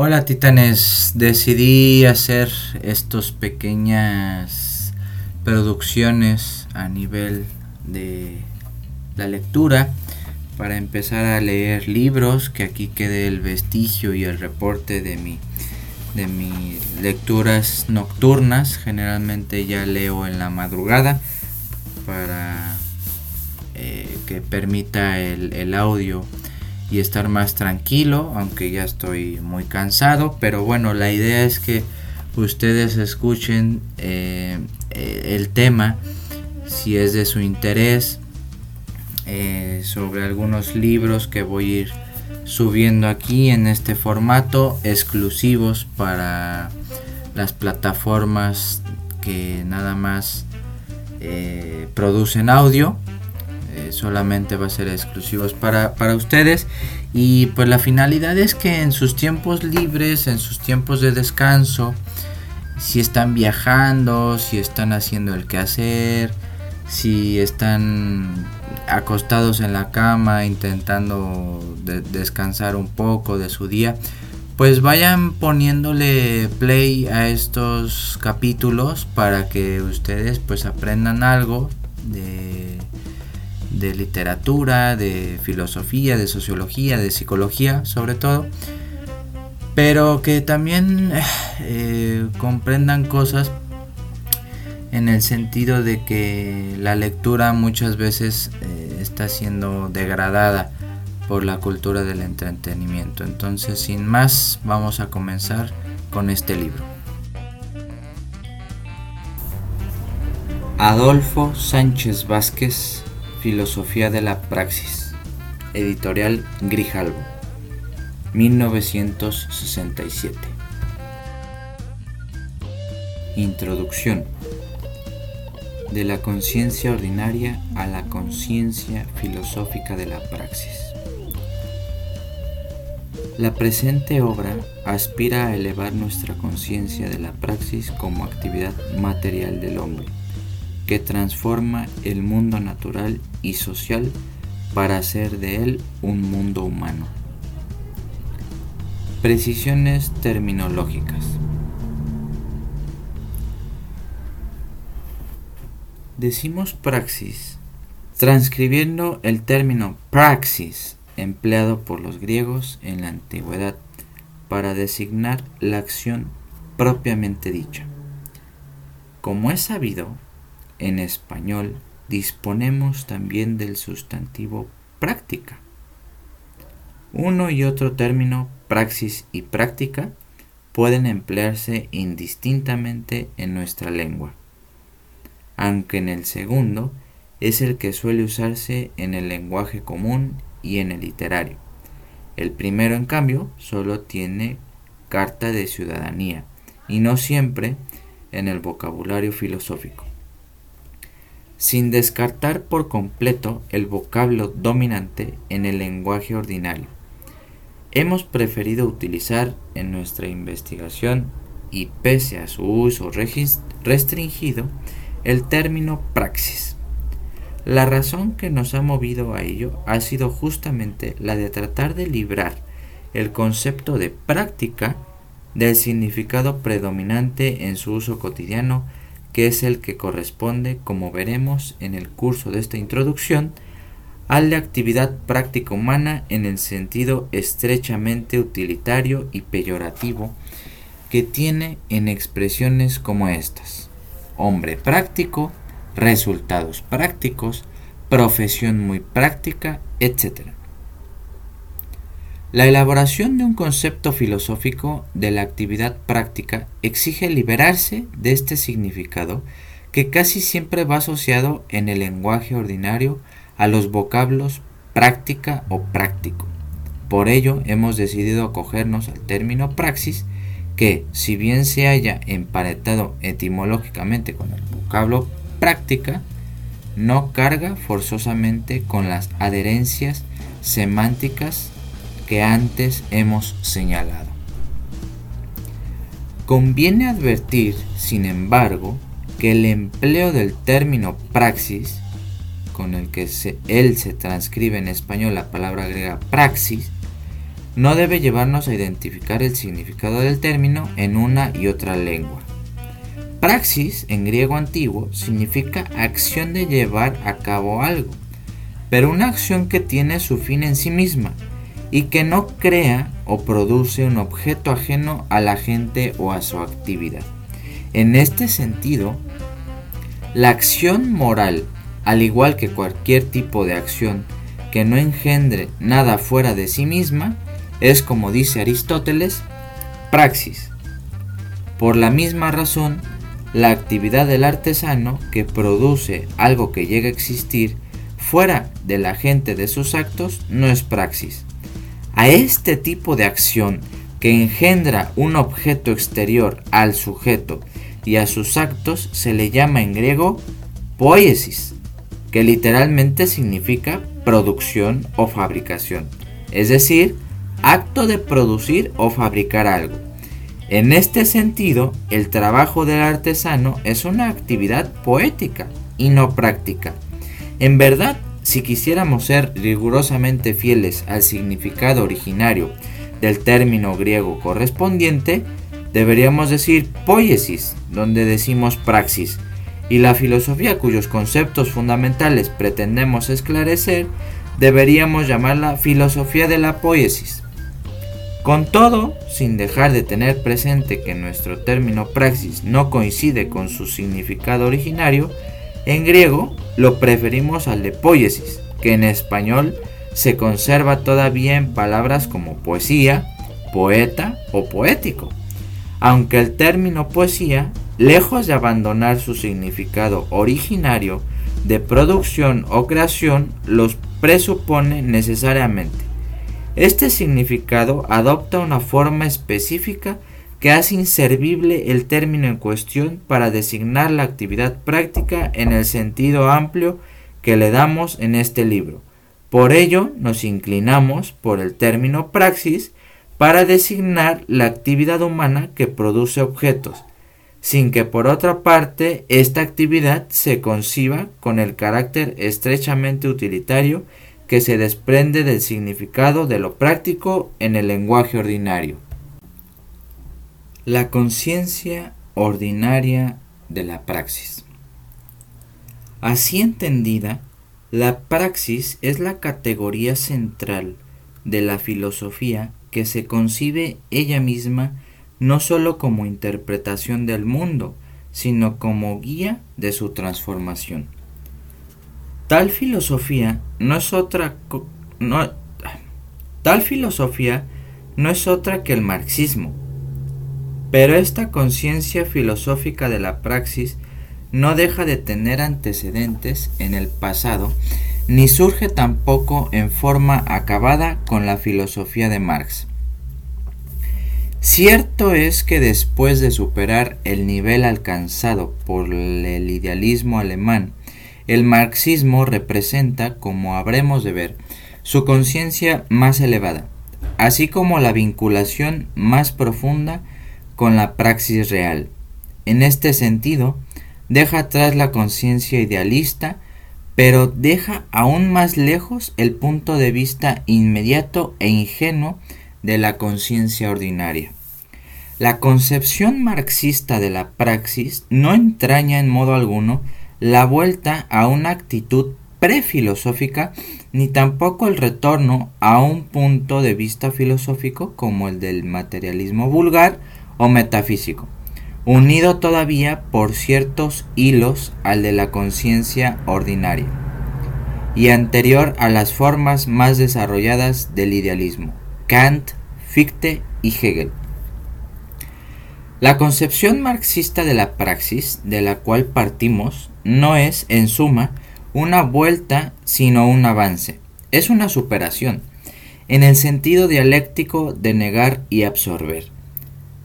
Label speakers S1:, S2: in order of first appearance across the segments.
S1: Hola titanes, decidí hacer estas pequeñas producciones a nivel de la lectura para empezar a leer libros, que aquí quede el vestigio y el reporte de mi de mis lecturas nocturnas, generalmente ya leo en la madrugada para eh, que permita el, el audio y estar más tranquilo, aunque ya estoy muy cansado, pero bueno, la idea es que ustedes escuchen eh, eh, el tema, si es de su interés, eh, sobre algunos libros que voy a ir subiendo aquí en este formato, exclusivos para las plataformas que nada más producen audio eh, solamente va a ser exclusivos para, para ustedes. Y pues la finalidad es que en sus tiempos libres, en sus tiempos de descanso, si están viajando, si están haciendo el quehacer, si están acostados en la cama intentando descansar un poco de su día, pues vayan poniéndole play a estos capítulos para que ustedes pues aprendan algo de de literatura, de filosofía, de sociología, de psicología sobre todo, pero que también eh, comprendan cosas en el sentido de que la lectura muchas veces eh, está siendo degradada por la cultura del entretenimiento. Entonces, sin más, vamos a comenzar con este libro. Adolfo Sánchez Vázquez Filosofía de la Praxis. Editorial Grijalvo. 1967. Introducción. De la conciencia ordinaria a la conciencia filosófica de la praxis. La presente obra aspira a elevar nuestra conciencia de la praxis como actividad material del hombre que transforma el mundo natural y social para hacer de él un mundo humano. Precisiones terminológicas. Decimos praxis, transcribiendo el término praxis empleado por los griegos en la antigüedad para designar la acción propiamente dicha. Como es sabido, en español disponemos también del sustantivo práctica. Uno y otro término, praxis y práctica, pueden emplearse indistintamente en nuestra lengua, aunque en el segundo es el que suele usarse en el lenguaje común y en el literario. El primero, en cambio, solo tiene carta de ciudadanía y no siempre en el vocabulario filosófico sin descartar por completo el vocablo dominante en el lenguaje ordinario. Hemos preferido utilizar en nuestra investigación y pese a su uso restringido el término praxis. La razón que nos ha movido a ello ha sido justamente la de tratar de librar el concepto de práctica del significado predominante en su uso cotidiano que es el que corresponde, como veremos en el curso de esta introducción, a la actividad práctica humana en el sentido estrechamente utilitario y peyorativo que tiene en expresiones como estas. Hombre práctico, resultados prácticos, profesión muy práctica, etc. La elaboración de un concepto filosófico de la actividad práctica exige liberarse de este significado que casi siempre va asociado en el lenguaje ordinario a los vocablos práctica o práctico. Por ello hemos decidido acogernos al término praxis que, si bien se haya emparetado etimológicamente con el vocablo práctica, no carga forzosamente con las adherencias semánticas que antes hemos señalado. Conviene advertir, sin embargo, que el empleo del término praxis, con el que él se transcribe en español la palabra griega praxis, no debe llevarnos a identificar el significado del término en una y otra lengua. Praxis en griego antiguo significa acción de llevar a cabo algo, pero una acción que tiene su fin en sí misma y que no crea o produce un objeto ajeno a la gente o a su actividad. En este sentido, la acción moral, al igual que cualquier tipo de acción que no engendre nada fuera de sí misma, es como dice Aristóteles, praxis. Por la misma razón, la actividad del artesano que produce algo que llega a existir fuera de la gente de sus actos no es praxis. A este tipo de acción que engendra un objeto exterior al sujeto y a sus actos se le llama en griego poiesis, que literalmente significa producción o fabricación, es decir, acto de producir o fabricar algo. En este sentido, el trabajo del artesano es una actividad poética y no práctica. En verdad, si quisiéramos ser rigurosamente fieles al significado originario del término griego correspondiente, deberíamos decir poiesis, donde decimos praxis, y la filosofía cuyos conceptos fundamentales pretendemos esclarecer, deberíamos llamarla filosofía de la poiesis. Con todo, sin dejar de tener presente que nuestro término praxis no coincide con su significado originario, en griego lo preferimos al de poiesis, que en español se conserva todavía en palabras como poesía, poeta o poético. Aunque el término poesía, lejos de abandonar su significado originario de producción o creación, los presupone necesariamente. Este significado adopta una forma específica que hace inservible el término en cuestión para designar la actividad práctica en el sentido amplio que le damos en este libro. Por ello nos inclinamos por el término praxis para designar la actividad humana que produce objetos, sin que por otra parte esta actividad se conciba con el carácter estrechamente utilitario que se desprende del significado de lo práctico en el lenguaje ordinario. La conciencia ordinaria de la praxis. Así entendida, la praxis es la categoría central de la filosofía que se concibe ella misma no sólo como interpretación del mundo, sino como guía de su transformación. Tal filosofía no es otra tal filosofía no es otra que el marxismo. Pero esta conciencia filosófica de la praxis no deja de tener antecedentes en el pasado, ni surge tampoco en forma acabada con la filosofía de Marx. Cierto es que después de superar el nivel alcanzado por el idealismo alemán el marxismo representa, como habremos de ver, su conciencia más elevada, así como la vinculación más profunda con la praxis real. En este sentido, deja atrás la conciencia idealista, pero deja aún más lejos el punto de vista inmediato e ingenuo de la conciencia ordinaria. La concepción marxista de la praxis no entraña en modo alguno la vuelta a una actitud prefilosófica ni tampoco el retorno a un punto de vista filosófico como el del materialismo vulgar o metafísico, unido todavía por ciertos hilos al de la conciencia ordinaria y anterior a las formas más desarrolladas del idealismo, Kant, Fichte y Hegel. La concepción marxista de la praxis, de la cual partimos, no es, en suma, una vuelta, sino un avance. Es una superación, en el sentido dialéctico de negar y absorber,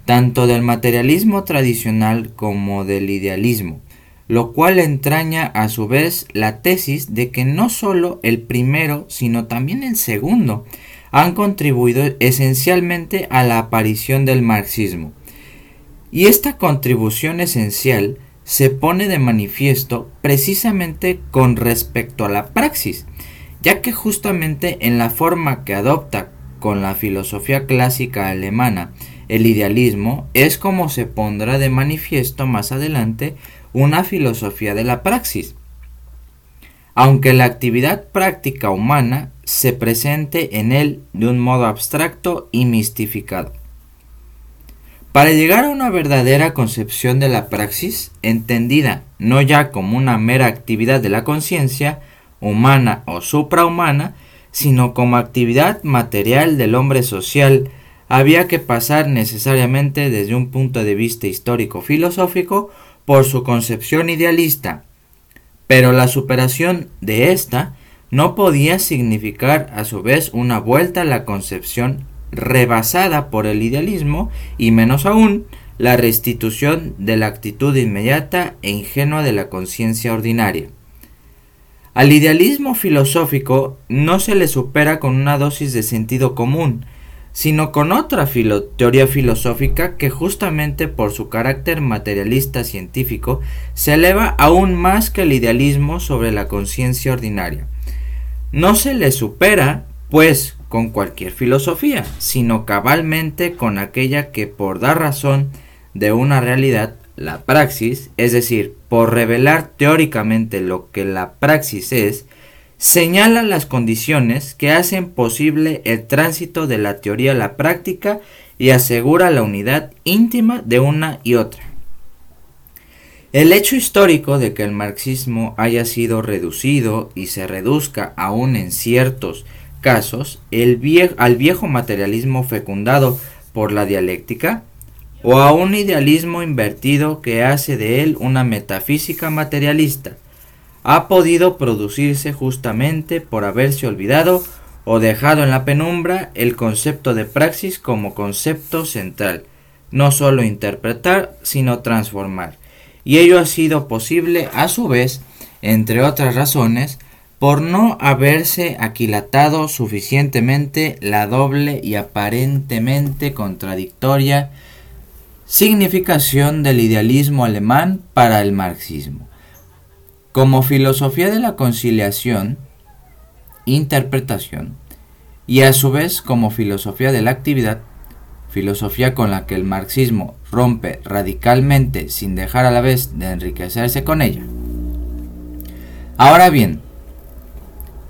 S1: tanto del materialismo tradicional como del idealismo, lo cual entraña a su vez la tesis de que no sólo el primero, sino también el segundo, han contribuido esencialmente a la aparición del marxismo. Y esta contribución esencial se pone de manifiesto precisamente con respecto a la praxis, ya que justamente en la forma que adopta con la filosofía clásica alemana, el idealismo, es como se pondrá de manifiesto más adelante una filosofía de la praxis. Aunque la actividad práctica humana se presente en él de un modo abstracto y mistificado. Para llegar a una verdadera concepción de la praxis, entendida no ya como una mera actividad de la conciencia, humana o suprahumana, sino como actividad material del hombre social, había que pasar necesariamente desde un punto de vista histórico-filosófico por su concepción idealista, pero la superación de ésta no podía significar a su vez una vuelta a la concepción rebasada por el idealismo y menos aún la restitución de la actitud inmediata e ingenua de la conciencia ordinaria. Al idealismo filosófico no se le supera con una dosis de sentido común, sino con otra teoría filosófica que justamente por su carácter materialista científico se eleva aún más que el idealismo sobre la conciencia ordinaria. No se le supera, pues, con cualquier filosofía, sino cabalmente con aquella que por dar razón de una realidad, la praxis, es decir, por revelar teóricamente lo que la praxis es, señala las condiciones que hacen posible el tránsito de la teoría a la práctica y asegura la unidad íntima de una y otra. El hecho histórico de que el marxismo haya sido reducido y se reduzca aún en ciertos casos al viejo materialismo fecundado por la dialéctica o a un idealismo invertido que hace de él una metafísica materialista, ha podido producirse justamente por haberse olvidado o dejado en la penumbra el concepto de praxis como concepto central, no solo interpretar, sino transformar. Y ello ha sido posible a su vez, entre otras razones, por no haberse aquilatado suficientemente la doble y aparentemente contradictoria significación del idealismo alemán para el marxismo. Como filosofía de la conciliación, interpretación, y a su vez como filosofía de la actividad, filosofía con la que el marxismo rompe radicalmente sin dejar a la vez de enriquecerse con ella. Ahora bien,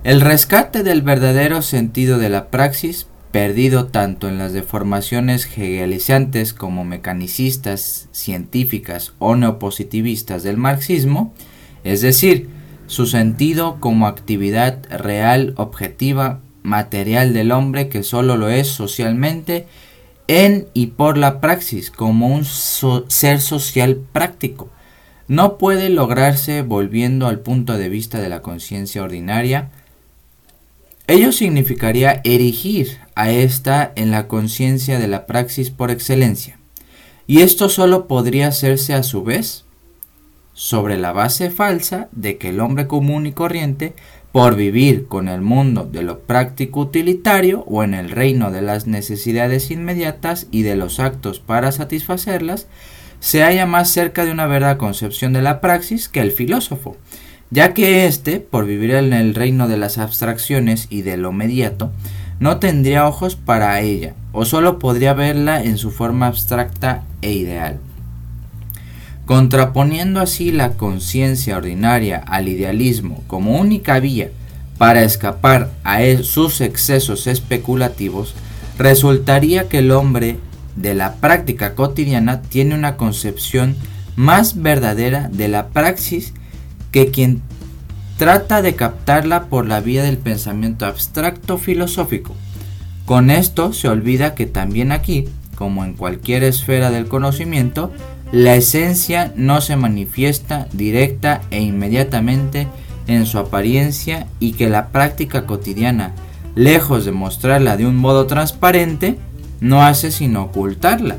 S1: el rescate del verdadero sentido de la praxis, perdido tanto en las deformaciones hegelizantes como mecanicistas, científicas o neopositivistas del marxismo, es decir, su sentido como actividad real, objetiva, material del hombre que solo lo es socialmente, en y por la praxis, como un ser social práctico. No puede lograrse volviendo al punto de vista de la conciencia ordinaria, Ello significaría erigir a ésta en la conciencia de la praxis por excelencia, y esto solo podría hacerse a su vez sobre la base falsa de que el hombre común y corriente, por vivir con el mundo de lo práctico utilitario o en el reino de las necesidades inmediatas y de los actos para satisfacerlas, se halla más cerca de una verdadera concepción de la praxis que el filósofo, ya que éste, por vivir en el reino de las abstracciones y de lo mediato, no tendría ojos para ella, o solo podría verla en su forma abstracta e ideal. Contraponiendo así la conciencia ordinaria al idealismo como única vía para escapar a sus excesos especulativos, resultaría que el hombre de la práctica cotidiana tiene una concepción más verdadera de la praxis que quien trata de captarla por la vía del pensamiento abstracto filosófico. Con esto se olvida que también aquí, como en cualquier esfera del conocimiento, la esencia no se manifiesta directa e inmediatamente en su apariencia y que la práctica cotidiana, lejos de mostrarla de un modo transparente, no hace sino ocultarla.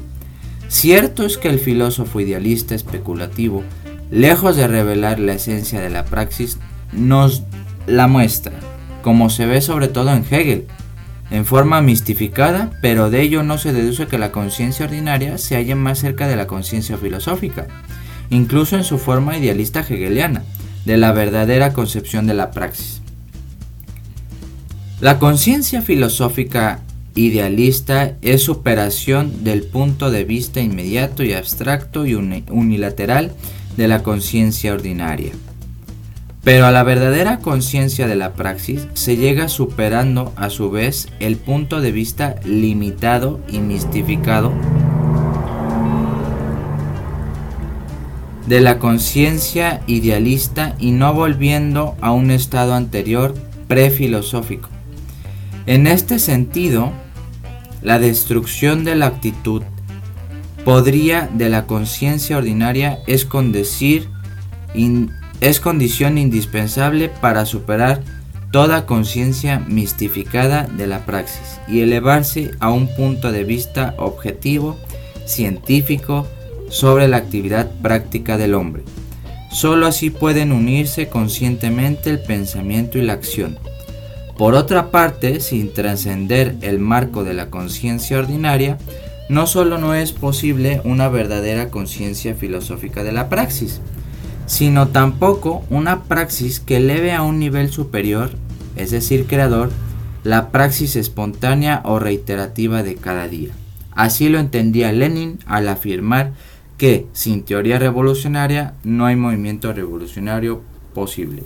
S1: Cierto es que el filósofo idealista especulativo lejos de revelar la esencia de la praxis, nos la muestra, como se ve sobre todo en Hegel, en forma mistificada, pero de ello no se deduce que la conciencia ordinaria se halle más cerca de la conciencia filosófica, incluso en su forma idealista hegeliana, de la verdadera concepción de la praxis. La conciencia filosófica idealista es superación del punto de vista inmediato y abstracto y unilateral de la conciencia ordinaria. Pero a la verdadera conciencia de la praxis se llega superando a su vez el punto de vista limitado y mistificado de la conciencia idealista y no volviendo a un estado anterior prefilosófico. En este sentido, la destrucción de la actitud podría de la conciencia ordinaria es es condición indispensable para superar toda conciencia mistificada de la praxis y elevarse a un punto de vista objetivo, científico, sobre la actividad práctica del hombre. Solo así pueden unirse conscientemente el pensamiento y la acción. Por otra parte, sin trascender el marco de la conciencia ordinaria, no solo no es posible una verdadera conciencia filosófica de la praxis, sino tampoco una praxis que eleve a un nivel superior, es decir, creador, la praxis espontánea o reiterativa de cada día. Así lo entendía Lenin al afirmar que sin teoría revolucionaria no hay movimiento revolucionario posible.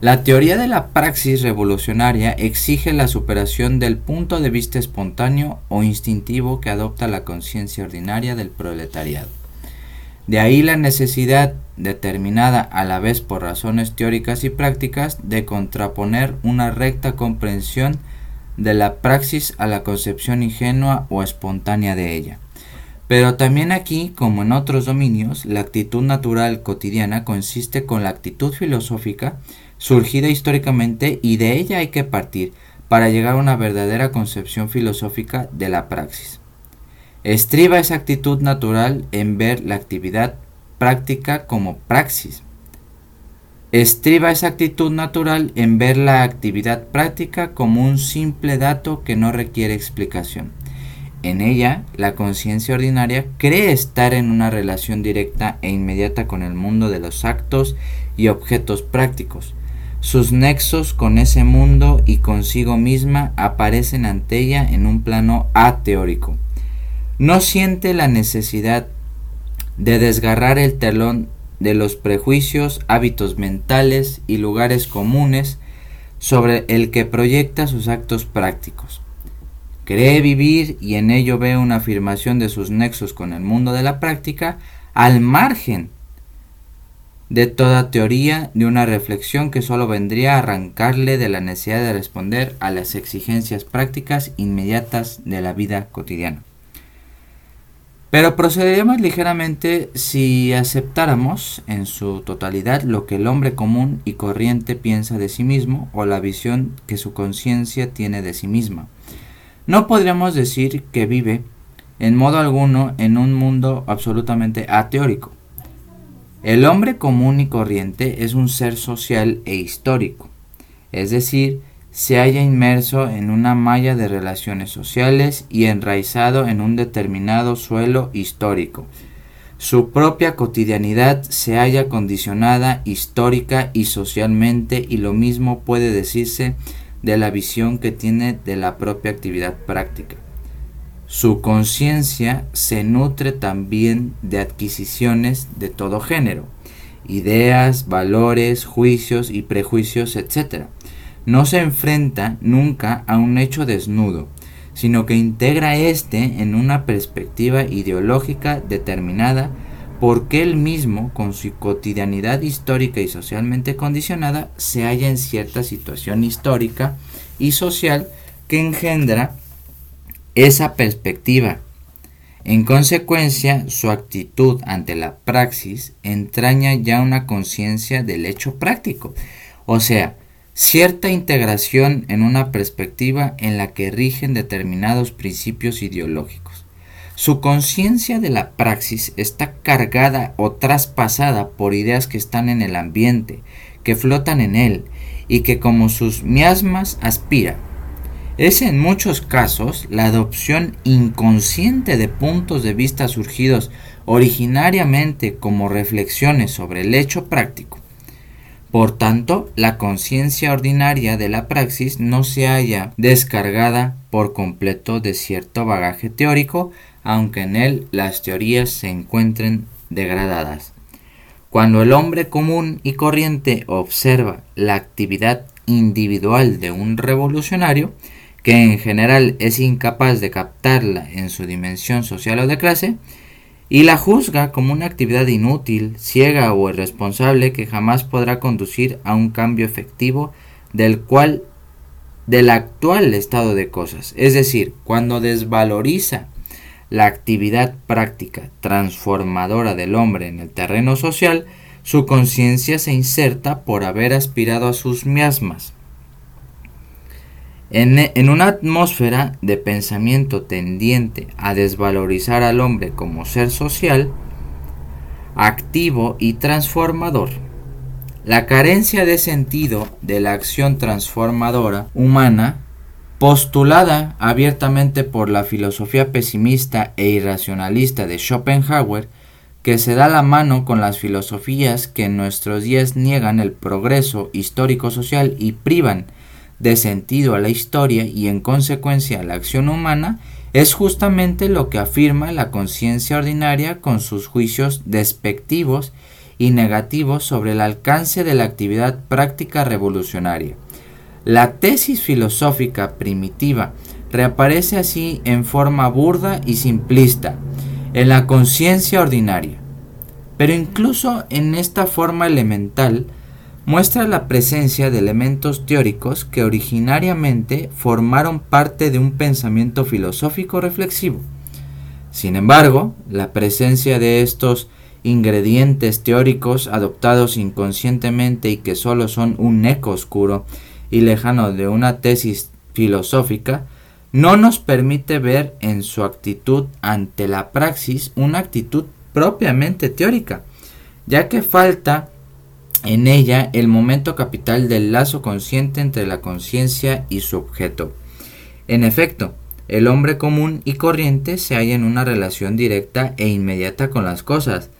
S1: La teoría de la praxis revolucionaria exige la superación del punto de vista espontáneo o instintivo que adopta la conciencia ordinaria del proletariado. De ahí la necesidad, determinada a la vez por razones teóricas y prácticas, de contraponer una recta comprensión de la praxis a la concepción ingenua o espontánea de ella. Pero también aquí, como en otros dominios, la actitud natural cotidiana consiste con la actitud filosófica surgida históricamente y de ella hay que partir para llegar a una verdadera concepción filosófica de la praxis. Estriba esa actitud natural en ver la actividad práctica como praxis. Estriba esa actitud natural en ver la actividad práctica como un simple dato que no requiere explicación. En ella, la conciencia ordinaria cree estar en una relación directa e inmediata con el mundo de los actos y objetos prácticos, sus nexos con ese mundo y consigo misma aparecen ante ella en un plano ateórico. No siente la necesidad de desgarrar el telón de los prejuicios, hábitos mentales y lugares comunes sobre el que proyecta sus actos prácticos. Cree vivir y en ello ve una afirmación de sus nexos con el mundo de la práctica al margen de toda teoría, de una reflexión que solo vendría a arrancarle de la necesidad de responder a las exigencias prácticas inmediatas de la vida cotidiana. Pero procederíamos ligeramente si aceptáramos en su totalidad lo que el hombre común y corriente piensa de sí mismo o la visión que su conciencia tiene de sí misma. No podríamos decir que vive en modo alguno en un mundo absolutamente ateórico el hombre común y corriente es un ser social e histórico, es decir, se halla inmerso en una malla de relaciones sociales y enraizado en un determinado suelo histórico. Su propia cotidianidad se halla condicionada histórica y socialmente y lo mismo puede decirse de la visión que tiene de la propia actividad práctica. Su conciencia se nutre también de adquisiciones de todo género, ideas, valores, juicios y prejuicios, etc. No se enfrenta nunca a un hecho desnudo, sino que integra éste en una perspectiva ideológica determinada porque él mismo, con su cotidianidad histórica y socialmente condicionada, se halla en cierta situación histórica y social que engendra esa perspectiva. En consecuencia, su actitud ante la praxis entraña ya una conciencia del hecho práctico, o sea, cierta integración en una perspectiva en la que rigen determinados principios ideológicos. Su conciencia de la praxis está cargada o traspasada por ideas que están en el ambiente, que flotan en él y que como sus miasmas aspira es en muchos casos la adopción inconsciente de puntos de vista surgidos originariamente como reflexiones sobre el hecho práctico. Por tanto, la conciencia ordinaria de la praxis no se halla descargada por completo de cierto bagaje teórico, aunque en él las teorías se encuentren degradadas. Cuando el hombre común y corriente observa la actividad individual de un revolucionario, que en general es incapaz de captarla en su dimensión social o de clase, y la juzga como una actividad inútil, ciega o irresponsable que jamás podrá conducir a un cambio efectivo del cual del actual estado de cosas. Es decir, cuando desvaloriza la actividad práctica transformadora del hombre en el terreno social, su conciencia se inserta por haber aspirado a sus miasmas en, una atmósfera de pensamiento tendiente a desvalorizar al hombre como ser social, activo y transformador, la carencia de sentido de la acción transformadora humana, postulada abiertamente por la filosofía pesimista e irracionalista de Schopenhauer, que se da la mano con las filosofías que en nuestros días niegan el progreso histórico-social y privan de sentido a la historia y en consecuencia a la acción humana es justamente lo que afirma la conciencia ordinaria con sus juicios despectivos y negativos sobre el alcance de la actividad práctica revolucionaria. La tesis filosófica primitiva reaparece así en forma burda y simplista en la conciencia ordinaria. Pero incluso en esta forma elemental, muestra la presencia de elementos teóricos que originariamente formaron parte de un pensamiento filosófico reflexivo. Sin embargo, la presencia de estos ingredientes teóricos adoptados inconscientemente y que solo son un eco oscuro y lejano de una tesis filosófica, no nos permite ver en su actitud ante la praxis una actitud propiamente teórica, ya que falta en ella el momento capital del lazo consciente entre la conciencia y su objeto. En efecto, el hombre común y corriente se halla en una relación directa e inmediata con las cosas,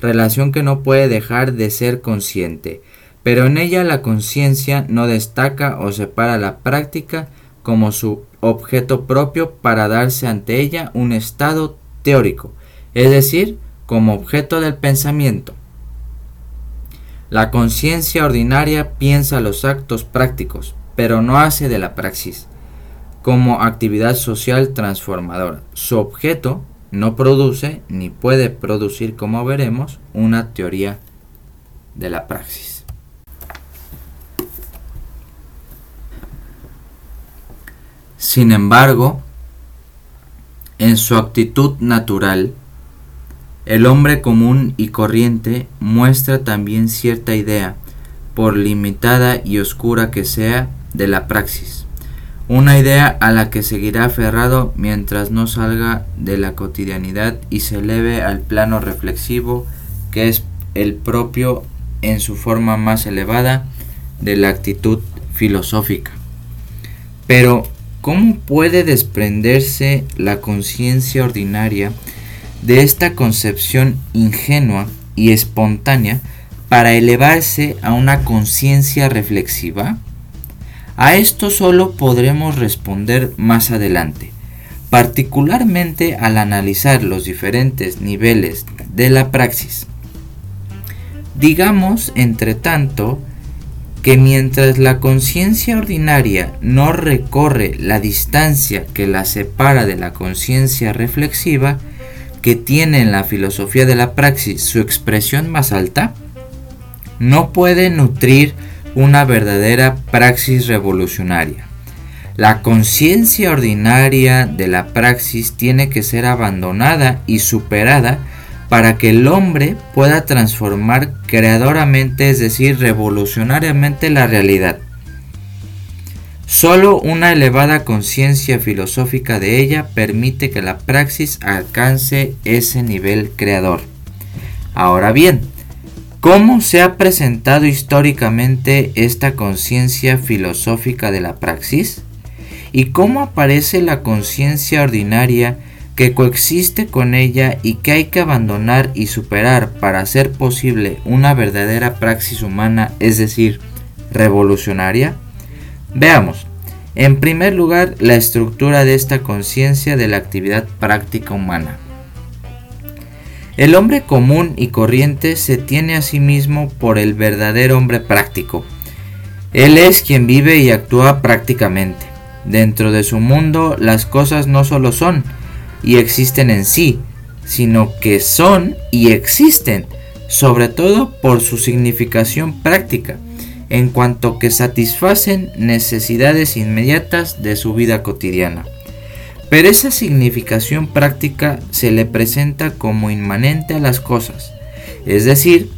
S1: relación que no puede dejar de ser consciente, pero en ella la conciencia no destaca o separa la práctica como su objeto propio para darse ante ella un estado teórico, es decir, como objeto del pensamiento. La conciencia ordinaria piensa los actos prácticos, pero no hace de la praxis como actividad social transformadora. Su objeto no produce ni puede producir, como veremos, una teoría de la praxis. Sin embargo, en su actitud natural, el hombre común y corriente muestra también cierta idea, por limitada y oscura que sea, de la praxis. Una idea a la que seguirá aferrado mientras no salga de la cotidianidad y se eleve al plano reflexivo que es el propio en su forma más elevada de la actitud filosófica. Pero, ¿cómo puede desprenderse la conciencia ordinaria de esta concepción ingenua y espontánea para elevarse a una conciencia reflexiva? A esto solo podremos responder más adelante, particularmente al analizar los diferentes niveles de la praxis. Digamos, entre tanto, que mientras la conciencia ordinaria no recorre la distancia que la separa de la conciencia reflexiva, que tiene en la filosofía de la praxis su expresión más alta, no puede nutrir una verdadera praxis revolucionaria. La conciencia ordinaria de la praxis tiene que ser abandonada y superada para que el hombre pueda transformar creadoramente, es decir, revolucionariamente la realidad. Solo una elevada conciencia filosófica de ella permite que la praxis alcance ese nivel creador. Ahora bien, ¿cómo se ha presentado históricamente esta conciencia filosófica de la praxis? ¿Y cómo aparece la conciencia ordinaria que coexiste con ella y que hay que abandonar y superar para hacer posible una verdadera praxis humana, es decir, revolucionaria? Veamos, en primer lugar, la estructura de esta conciencia de la actividad práctica humana. El hombre común y corriente se tiene a sí mismo por el verdadero hombre práctico. Él es quien vive y actúa prácticamente. Dentro de su mundo las cosas no solo son, y existen en sí, sino que son y existen, sobre todo por su significación práctica, en cuanto que satisfacen necesidades inmediatas de su vida cotidiana. Pero esa significación práctica se le presenta como inmanente a las cosas, es decir,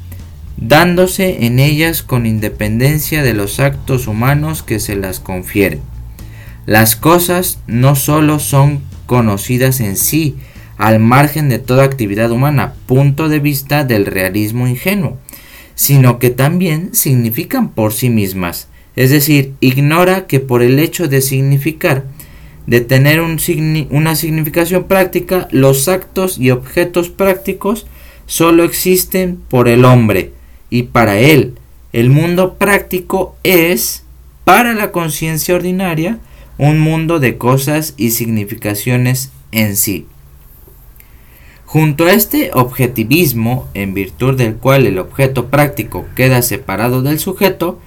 S1: dándose en ellas con independencia de los actos humanos que se las confieren. Las cosas no solo son conocidas en sí, al margen de toda actividad humana, punto de vista del realismo ingenuo, sino que también significan por sí mismas, es decir, ignora que por el hecho de significar, de tener una significación práctica, los actos y objetos prácticos solo existen por el hombre y para él. El mundo práctico es, para la conciencia ordinaria, un mundo de cosas y significaciones en sí. Junto a este objetivismo, en virtud del cual el objeto práctico queda separado del sujeto,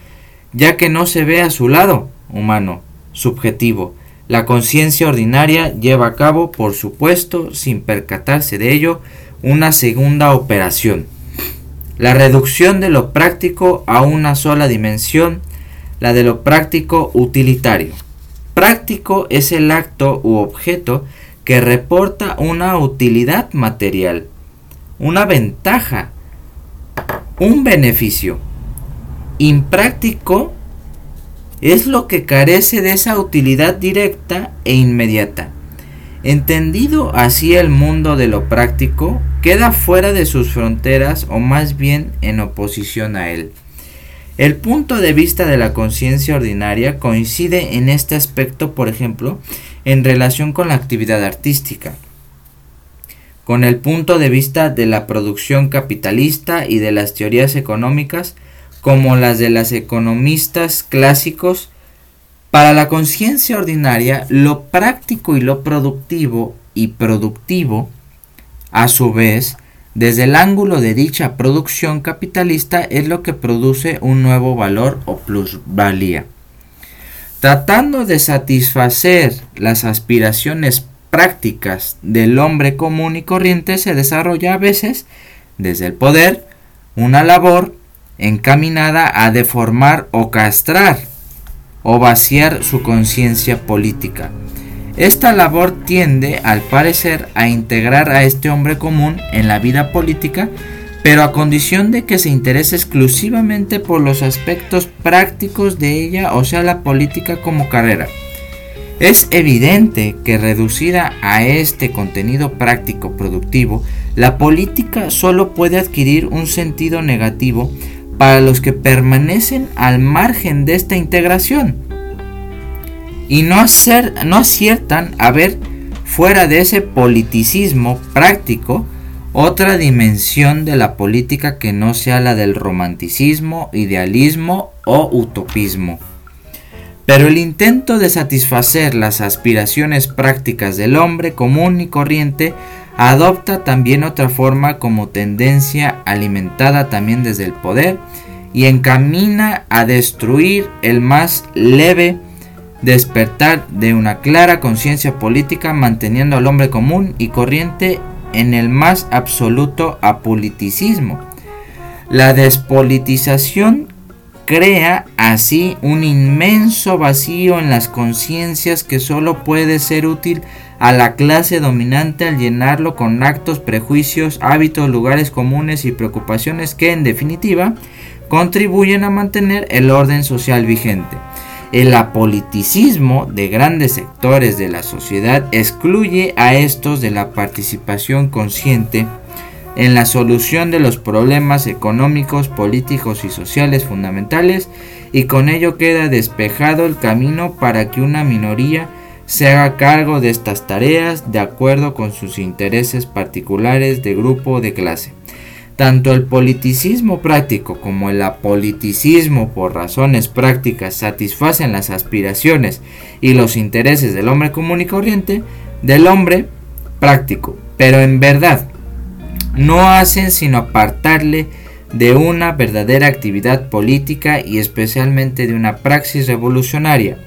S1: ya que no se ve a su lado humano, subjetivo, la conciencia ordinaria lleva a cabo, por supuesto, sin percatarse de ello, una segunda operación. La reducción de lo práctico a una sola dimensión, la de lo práctico utilitario. Práctico es el acto u objeto que reporta una utilidad material, una ventaja, un beneficio. Impráctico es lo que carece de esa utilidad directa e inmediata. Entendido así el mundo de lo práctico, queda fuera de sus fronteras o más bien en oposición a él. El punto de vista de la conciencia ordinaria coincide en este aspecto, por ejemplo, en relación con la actividad artística, con el punto de vista de la producción capitalista y de las teorías económicas como las de los economistas clásicos, para la conciencia ordinaria lo práctico y lo productivo y productivo, a su vez, desde el ángulo de dicha producción capitalista es lo que produce un nuevo valor o plusvalía. Tratando de satisfacer las aspiraciones prácticas del hombre común y corriente se desarrolla a veces desde el poder una labor encaminada a deformar o castrar o vaciar su conciencia política. Esta labor tiende, al parecer, a integrar a este hombre común en la vida política, pero a condición de que se interese exclusivamente por los aspectos prácticos de ella, o sea, la política como carrera. Es evidente que reducida a este contenido práctico productivo, la política solo puede adquirir un sentido negativo para los que permanecen al margen de esta integración y no, hacer, no aciertan a ver fuera de ese politicismo práctico otra dimensión de la política que no sea la del romanticismo, idealismo o utopismo. Pero el intento de satisfacer las aspiraciones prácticas del hombre común y corriente adopta también otra forma como tendencia alimentada también desde el poder y encamina a destruir el más leve despertar de una clara conciencia política manteniendo al hombre común y corriente en el más absoluto apoliticismo. La despolitización crea así un inmenso vacío en las conciencias que solo puede ser útil a la clase dominante al llenarlo con actos, prejuicios, hábitos, lugares comunes y preocupaciones que en definitiva contribuyen a mantener el orden social vigente. El apoliticismo de grandes sectores de la sociedad excluye a estos de la participación consciente en la solución de los problemas económicos, políticos y sociales fundamentales y con ello queda despejado el camino para que una minoría se haga cargo de estas tareas de acuerdo con sus intereses particulares de grupo o de clase. Tanto el politicismo práctico como el apoliticismo por razones prácticas satisfacen las aspiraciones y los intereses del hombre común y corriente, del hombre práctico, pero en verdad no hacen sino apartarle de una verdadera actividad política y especialmente de una praxis revolucionaria.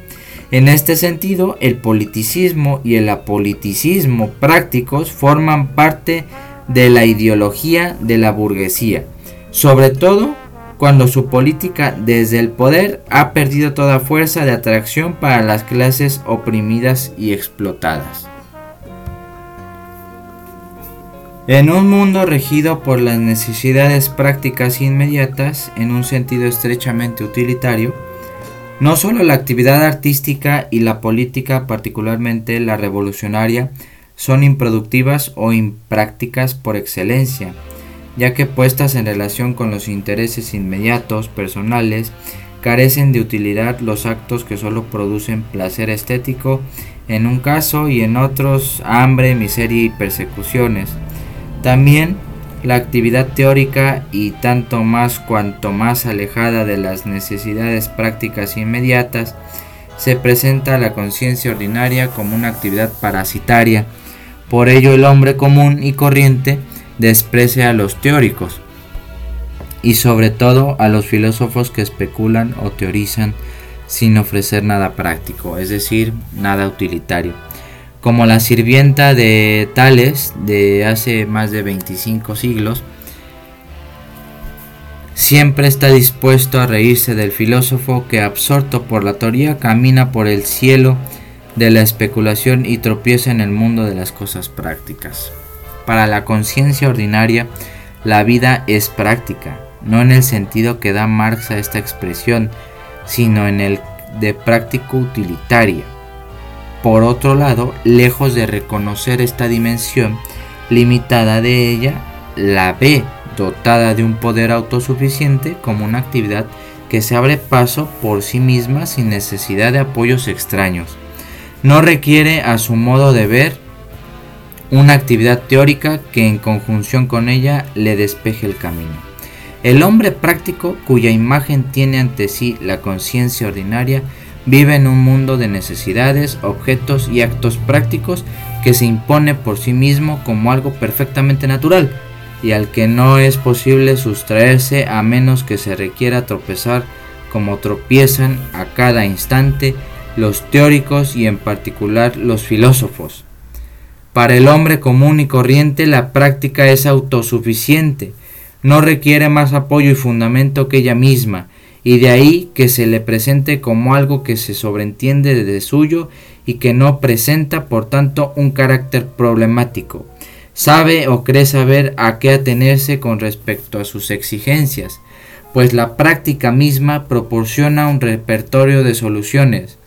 S1: En este sentido, el politicismo y el apoliticismo prácticos forman parte de la ideología de la burguesía, sobre todo cuando su política desde el poder ha perdido toda fuerza de atracción para las clases oprimidas y explotadas. En un mundo regido por las necesidades prácticas inmediatas, en un sentido estrechamente utilitario, no solo la actividad artística y la política, particularmente la revolucionaria, son improductivas o imprácticas por excelencia, ya que puestas en relación con los intereses inmediatos, personales, carecen de utilidad los actos que solo producen placer estético en un caso y en otros hambre, miseria y persecuciones. También la actividad teórica y tanto más cuanto más alejada de las necesidades prácticas inmediatas, se presenta a la conciencia ordinaria como una actividad parasitaria por ello el hombre común y corriente desprecia a los teóricos y sobre todo a los filósofos que especulan o teorizan sin ofrecer nada práctico, es decir, nada utilitario. Como la sirvienta de Tales de hace más de 25 siglos, siempre está dispuesto a reírse del filósofo que absorto por la teoría camina por el cielo de la especulación y tropieza en el mundo de las cosas prácticas. Para la conciencia ordinaria, la vida es práctica, no en el sentido que da Marx a esta expresión, sino en el de práctico utilitaria. Por otro lado, lejos de reconocer esta dimensión limitada de ella, la ve dotada de un poder autosuficiente como una actividad que se abre paso por sí misma sin necesidad de apoyos extraños no requiere a su modo de ver una actividad teórica que en conjunción con ella le despeje el camino. El hombre práctico cuya imagen tiene ante sí la conciencia ordinaria vive en un mundo de necesidades, objetos y actos prácticos que se impone por sí mismo como algo perfectamente natural y al que no es posible sustraerse a menos que se requiera tropezar como tropiezan a cada instante los teóricos y en particular los filósofos. Para el hombre común y corriente la práctica es autosuficiente, no requiere más apoyo y fundamento que ella misma, y de ahí que se le presente como algo que se sobreentiende de suyo y que no presenta por tanto un carácter problemático. Sabe o cree saber a qué atenerse con respecto a sus exigencias, pues la práctica misma proporciona un repertorio de soluciones,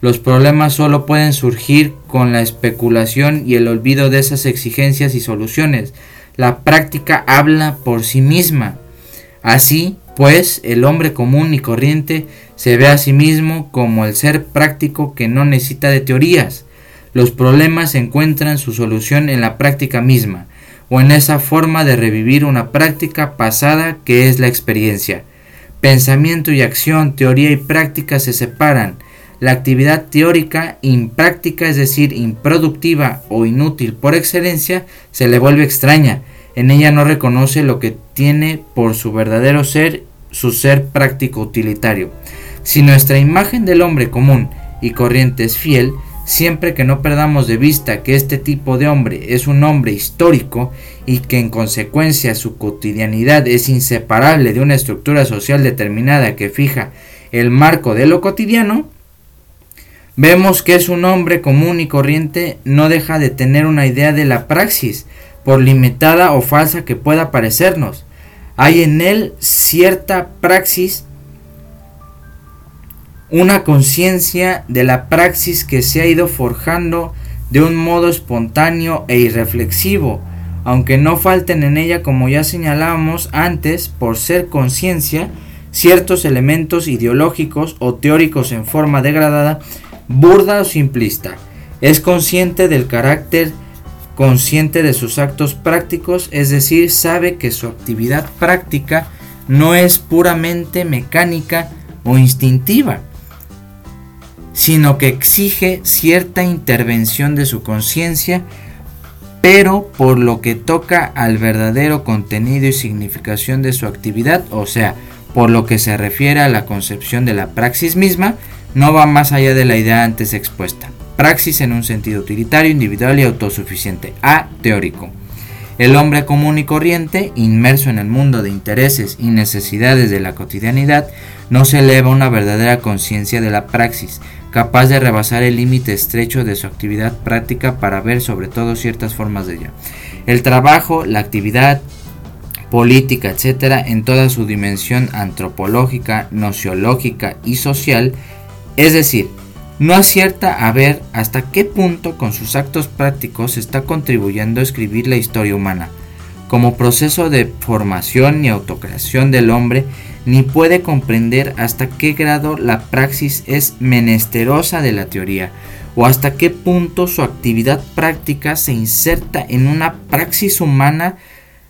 S1: los problemas solo pueden surgir con la especulación y el olvido de esas exigencias y soluciones. La práctica habla por sí misma. Así, pues, el hombre común y corriente se ve a sí mismo como el ser práctico que no necesita de teorías. Los problemas encuentran su solución en la práctica misma, o en esa forma de revivir una práctica pasada que es la experiencia. Pensamiento y acción, teoría y práctica se separan, la actividad teórica impráctica, es decir, improductiva o inútil por excelencia, se le vuelve extraña. En ella no reconoce lo que tiene por su verdadero ser, su ser práctico utilitario. Si nuestra imagen del hombre común y corriente es fiel, siempre que no perdamos de vista que este tipo de hombre es un hombre histórico y que en consecuencia su cotidianidad es inseparable de una estructura social determinada que fija el marco de lo cotidiano, Vemos que es un hombre común y corriente, no deja de tener una idea de la praxis, por limitada o falsa que pueda parecernos. Hay en él cierta praxis, una conciencia de la praxis que se ha ido forjando de un modo espontáneo e irreflexivo, aunque no falten en ella, como ya señalábamos antes, por ser conciencia, ciertos elementos ideológicos o teóricos en forma degradada burda o simplista. Es consciente del carácter consciente de sus actos prácticos, es decir, sabe que su actividad práctica no es puramente mecánica o instintiva, sino que exige cierta intervención de su conciencia, pero por lo que toca al verdadero contenido y significación de su actividad, o sea, por lo que se refiere a la concepción de la praxis misma, no va más allá de la idea antes expuesta. Praxis en un sentido utilitario, individual y autosuficiente. A. Teórico. El hombre común y corriente, inmerso en el mundo de intereses y necesidades de la cotidianidad, no se eleva a una verdadera conciencia de la praxis, capaz de rebasar el límite estrecho de su actividad práctica para ver sobre todo ciertas formas de ella. El trabajo, la actividad política, etc., en toda su dimensión antropológica, nociológica y social, es decir, no acierta a ver hasta qué punto con sus actos prácticos está contribuyendo a escribir la historia humana, como proceso de formación y autocreación del hombre, ni puede comprender hasta qué grado la praxis es menesterosa de la teoría, o hasta qué punto su actividad práctica se inserta en una praxis humana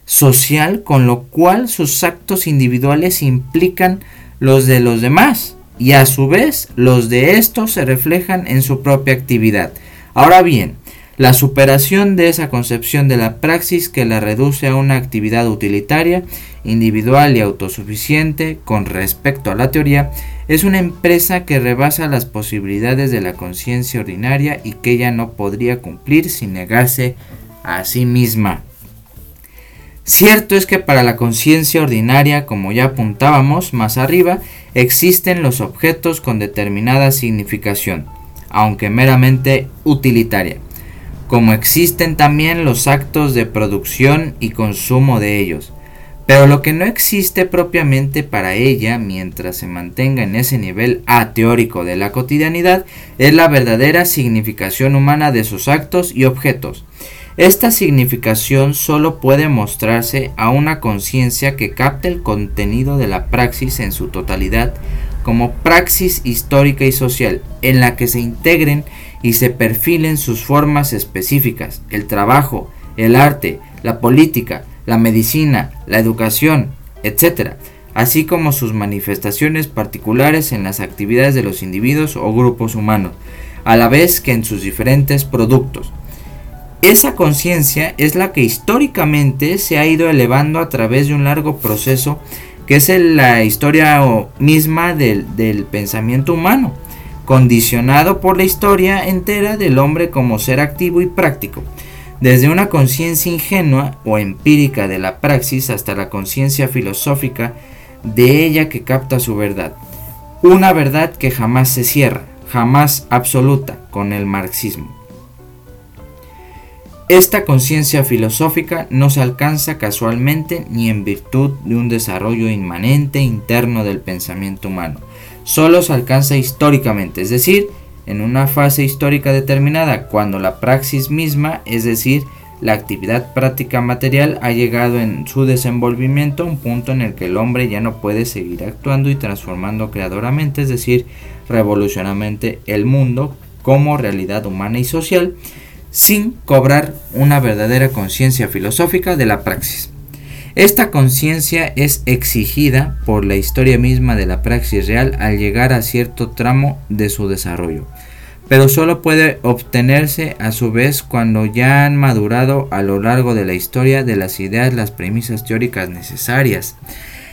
S1: social, con lo cual sus actos individuales implican los de los demás y a su vez los de estos se reflejan en su propia actividad. Ahora bien, la superación de esa concepción de la praxis que la reduce a una actividad utilitaria, individual y autosuficiente con respecto a la teoría, es una empresa que rebasa las posibilidades de la conciencia ordinaria y que ella no podría cumplir sin negarse a sí misma. Cierto es que para la conciencia ordinaria, como ya apuntábamos más arriba, existen los objetos con determinada significación, aunque meramente utilitaria, como existen también los actos de producción y consumo de ellos. Pero lo que no existe propiamente para ella, mientras se mantenga en ese nivel ateórico de la cotidianidad, es la verdadera significación humana de sus actos y objetos. Esta significación solo puede mostrarse a una conciencia que capte el contenido de la praxis en su totalidad como praxis histórica y social, en la que se integren y se perfilen sus formas específicas, el trabajo, el arte, la política, la medicina, la educación, etc., así como sus manifestaciones particulares en las actividades de los individuos o grupos humanos, a la vez que en sus diferentes productos. Esa conciencia es la que históricamente se ha ido elevando a través de un largo proceso que es la historia misma del, pensamiento humano, condicionado por la historia entera del hombre como ser activo y práctico, desde una conciencia ingenua o empírica de la praxis hasta la conciencia filosófica de ella que capta su verdad. Una verdad que jamás se cierra, jamás absoluta, con el marxismo. Esta conciencia filosófica no se alcanza casualmente ni en virtud de un desarrollo inmanente interno del pensamiento humano. Solo se alcanza históricamente, es decir, en una fase histórica determinada, cuando la praxis misma, es decir, la actividad práctica material ha llegado en su desenvolvimiento a un punto en el que el hombre ya no puede seguir actuando y transformando creadoramente, es decir, revolucionamente el mundo como realidad humana y social, sin cobrar una verdadera conciencia filosófica de la praxis. Esta conciencia es exigida por la historia misma de la praxis real al llegar a cierto tramo de su desarrollo, pero solo puede obtenerse a su vez cuando ya han madurado a lo largo de la historia de las ideas las premisas teóricas necesarias.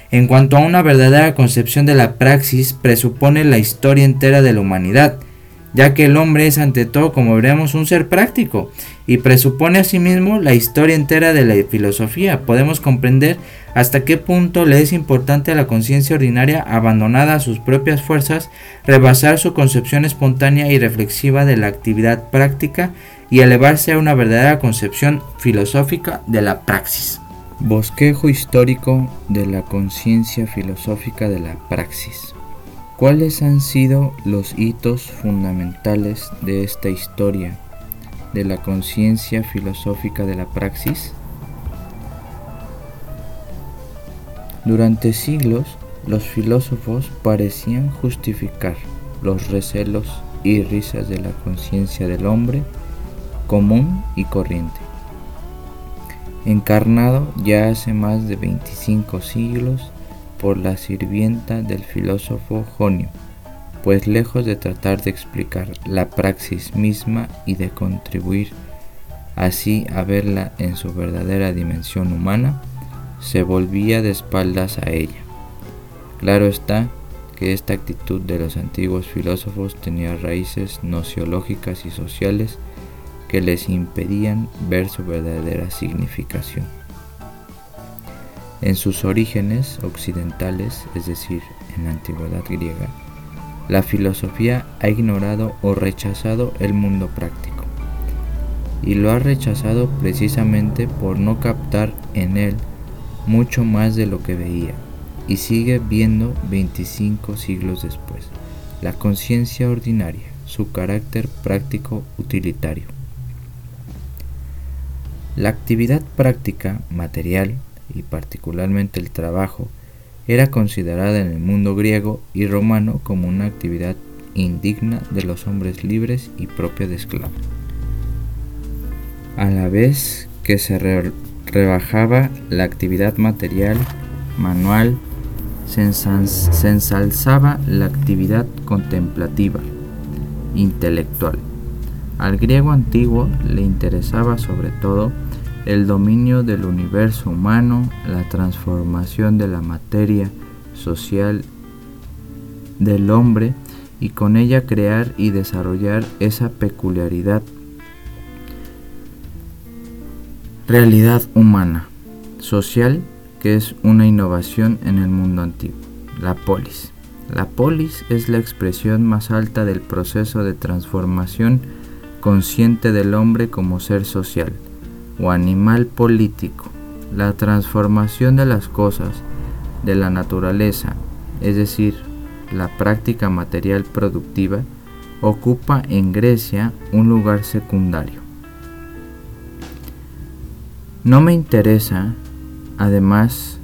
S1: En cuanto a una verdadera concepción de la praxis, presupone la historia entera de la humanidad, ya que el hombre es ante todo, como veremos, un ser práctico y presupone asimismo la historia entera de la filosofía. Podemos comprender hasta qué punto le es importante a la conciencia ordinaria abandonada a sus propias fuerzas rebasar su concepción espontánea y reflexiva de la actividad práctica y elevarse a una verdadera concepción filosófica de la praxis. Bosquejo histórico de la conciencia filosófica de la praxis. ¿Cuáles han sido los hitos fundamentales de esta historia de la conciencia filosófica de la praxis? Durante siglos, los filósofos parecían justificar los recelos y risas de la conciencia del hombre común y corriente. Encarnado ya hace más de 25 siglos por la sirvienta del filósofo Jonio, pues lejos de tratar de explicar la praxis misma y de contribuir así a verla en su verdadera dimensión humana, se volvía de espaldas a ella. Claro está que esta actitud de los antiguos filósofos tenía raíces nociológicas y sociales que les impedían ver su verdadera significación. En sus orígenes occidentales, es decir, en la antigüedad griega, la filosofía ha ignorado o rechazado el mundo práctico, y lo ha rechazado precisamente por no captar en él mucho más de lo que veía, y sigue viendo 25 siglos después, la conciencia ordinaria, su carácter práctico utilitario. La actividad práctica, material, y particularmente el trabajo, era considerada en el mundo griego y romano como una actividad indigna de los hombres libres y propia de esclavos. A la vez que se rebajaba la actividad material, manual, se ensalzaba la actividad contemplativa, intelectual. Al griego antiguo le interesaba sobre todo el dominio del universo humano, la transformación de la materia social del hombre y con ella crear y desarrollar esa peculiaridad realidad humana, social, que es una innovación en el mundo antiguo, la polis. La polis es la expresión más alta del proceso de transformación consciente del hombre como ser social o animal político, la transformación de las cosas, de la naturaleza, es decir, la práctica material productiva, ocupa en Grecia un lugar secundario. No me interesa, además,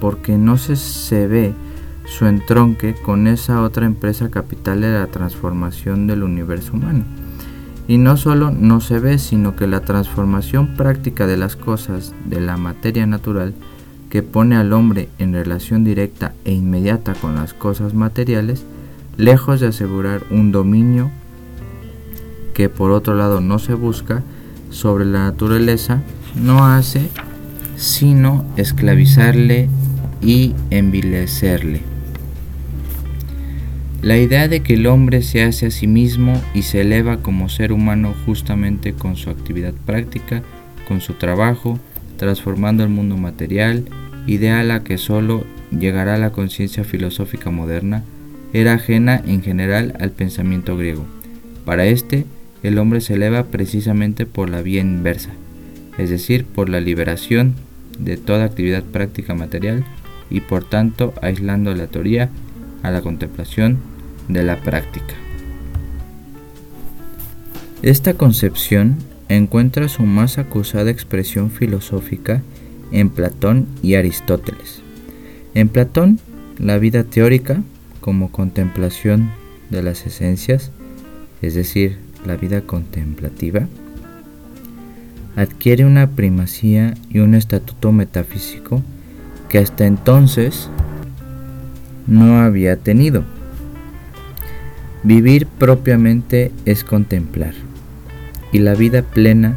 S1: porque no se, se ve su entronque con esa otra empresa capital de la transformación del universo humano y no solo no se ve, sino que la transformación práctica de las cosas, de la materia natural, que pone al hombre en relación directa e inmediata con las cosas materiales, lejos de asegurar un dominio que por otro lado no se busca sobre la naturaleza, no hace sino esclavizarle y envilecerle. La idea de que el hombre se hace a sí mismo y se eleva como ser humano justamente con su actividad práctica, con su trabajo, transformando el mundo material, idea a la que solo llegará la conciencia filosófica moderna, era ajena en general al pensamiento griego. Para este, el hombre se eleva precisamente por la vía inversa, es decir, por la liberación de toda actividad práctica material y por tanto aislando la teoría a la contemplación de la práctica. Esta concepción encuentra su más acusada expresión filosófica en Platón y Aristóteles. En Platón, la vida teórica, como contemplación de las esencias, es decir, la vida contemplativa, adquiere una primacía y un estatuto metafísico que hasta entonces no había tenido. Vivir propiamente es contemplar, y la vida plena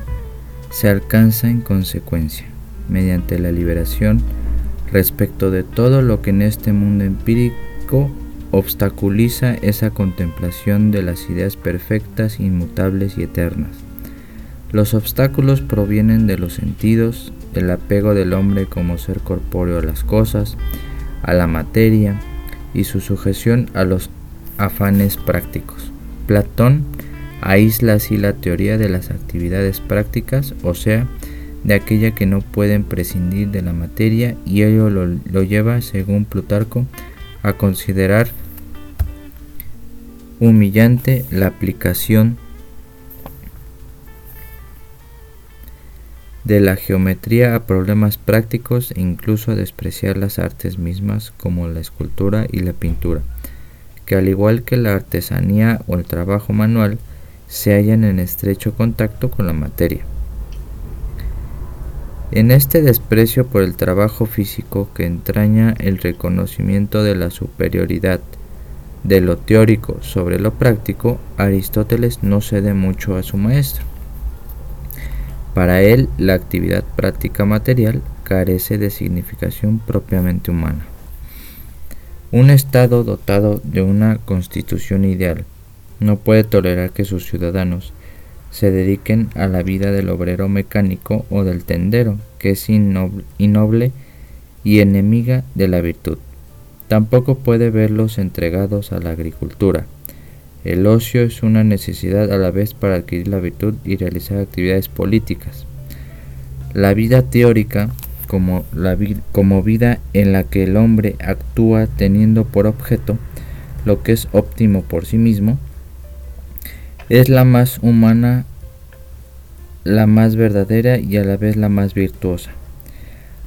S1: se alcanza en consecuencia, mediante la liberación respecto de todo lo que en este mundo empírico obstaculiza esa contemplación de las ideas perfectas, inmutables y eternas. Los obstáculos provienen de los sentidos, del apego del hombre como ser corpóreo a las cosas, a la materia y su sujeción a los afanes prácticos. Platón aísla así la teoría de las actividades prácticas, o sea, de aquella que no pueden prescindir de la materia y ello lo, lo lleva, según Plutarco, a considerar humillante la aplicación de la geometría a problemas prácticos e incluso a despreciar las artes mismas como la escultura y la pintura que al igual que la artesanía o el trabajo manual, se hallan en estrecho contacto con la materia. En este desprecio por el trabajo físico que entraña el reconocimiento de la superioridad de lo teórico sobre lo práctico, Aristóteles no cede mucho a su maestro. Para él, la actividad práctica material carece de significación propiamente humana. Un Estado dotado de una constitución ideal no puede tolerar que sus ciudadanos se dediquen a la vida del obrero mecánico o del tendero, que es innoble y enemiga de la virtud. Tampoco puede verlos entregados a la agricultura. El ocio es una necesidad a la vez para adquirir la virtud y realizar actividades políticas. La vida teórica, como, la vida en la que el hombre actúa teniendo por objeto lo que es óptimo por sí mismo, es la más humana, la más verdadera y a la vez la más virtuosa.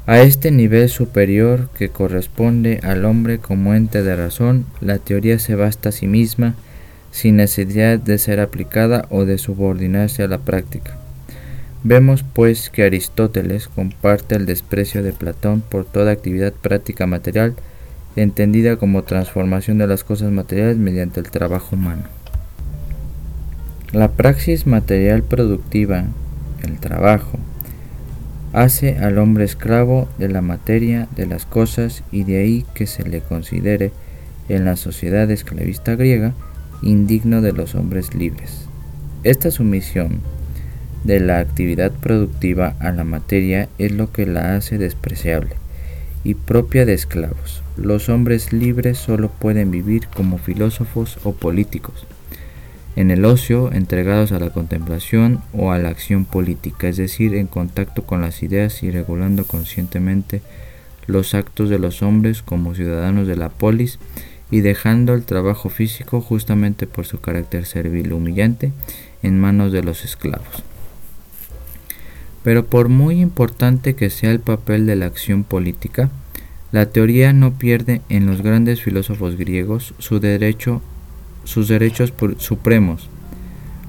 S1: A este nivel superior que corresponde al hombre como ente de razón, la teoría se basta a sí misma sin necesidad de ser aplicada o de subordinarse a la práctica. Vemos pues que Aristóteles comparte el desprecio de Platón por toda actividad práctica material entendida como transformación de las cosas materiales mediante el trabajo humano. La praxis material productiva, el trabajo, hace al hombre esclavo de la materia, de las cosas, y de ahí que se le considere en la sociedad esclavista griega indigno de los hombres libres. Esta sumisión de la actividad productiva a la materia es lo que la hace despreciable y propia de esclavos. Los hombres libres solo pueden vivir como filósofos o políticos en el ocio entregados a la contemplación o a la acción política, es decir, en contacto con las ideas y regulando conscientemente los actos de los hombres como ciudadanos de la polis y dejando el trabajo físico justamente por su carácter servil humillante en manos de los esclavos. Pero por muy importante que sea el papel de la acción política, la teoría no pierde en los grandes filósofos griegos su derecho sus derechos supremos.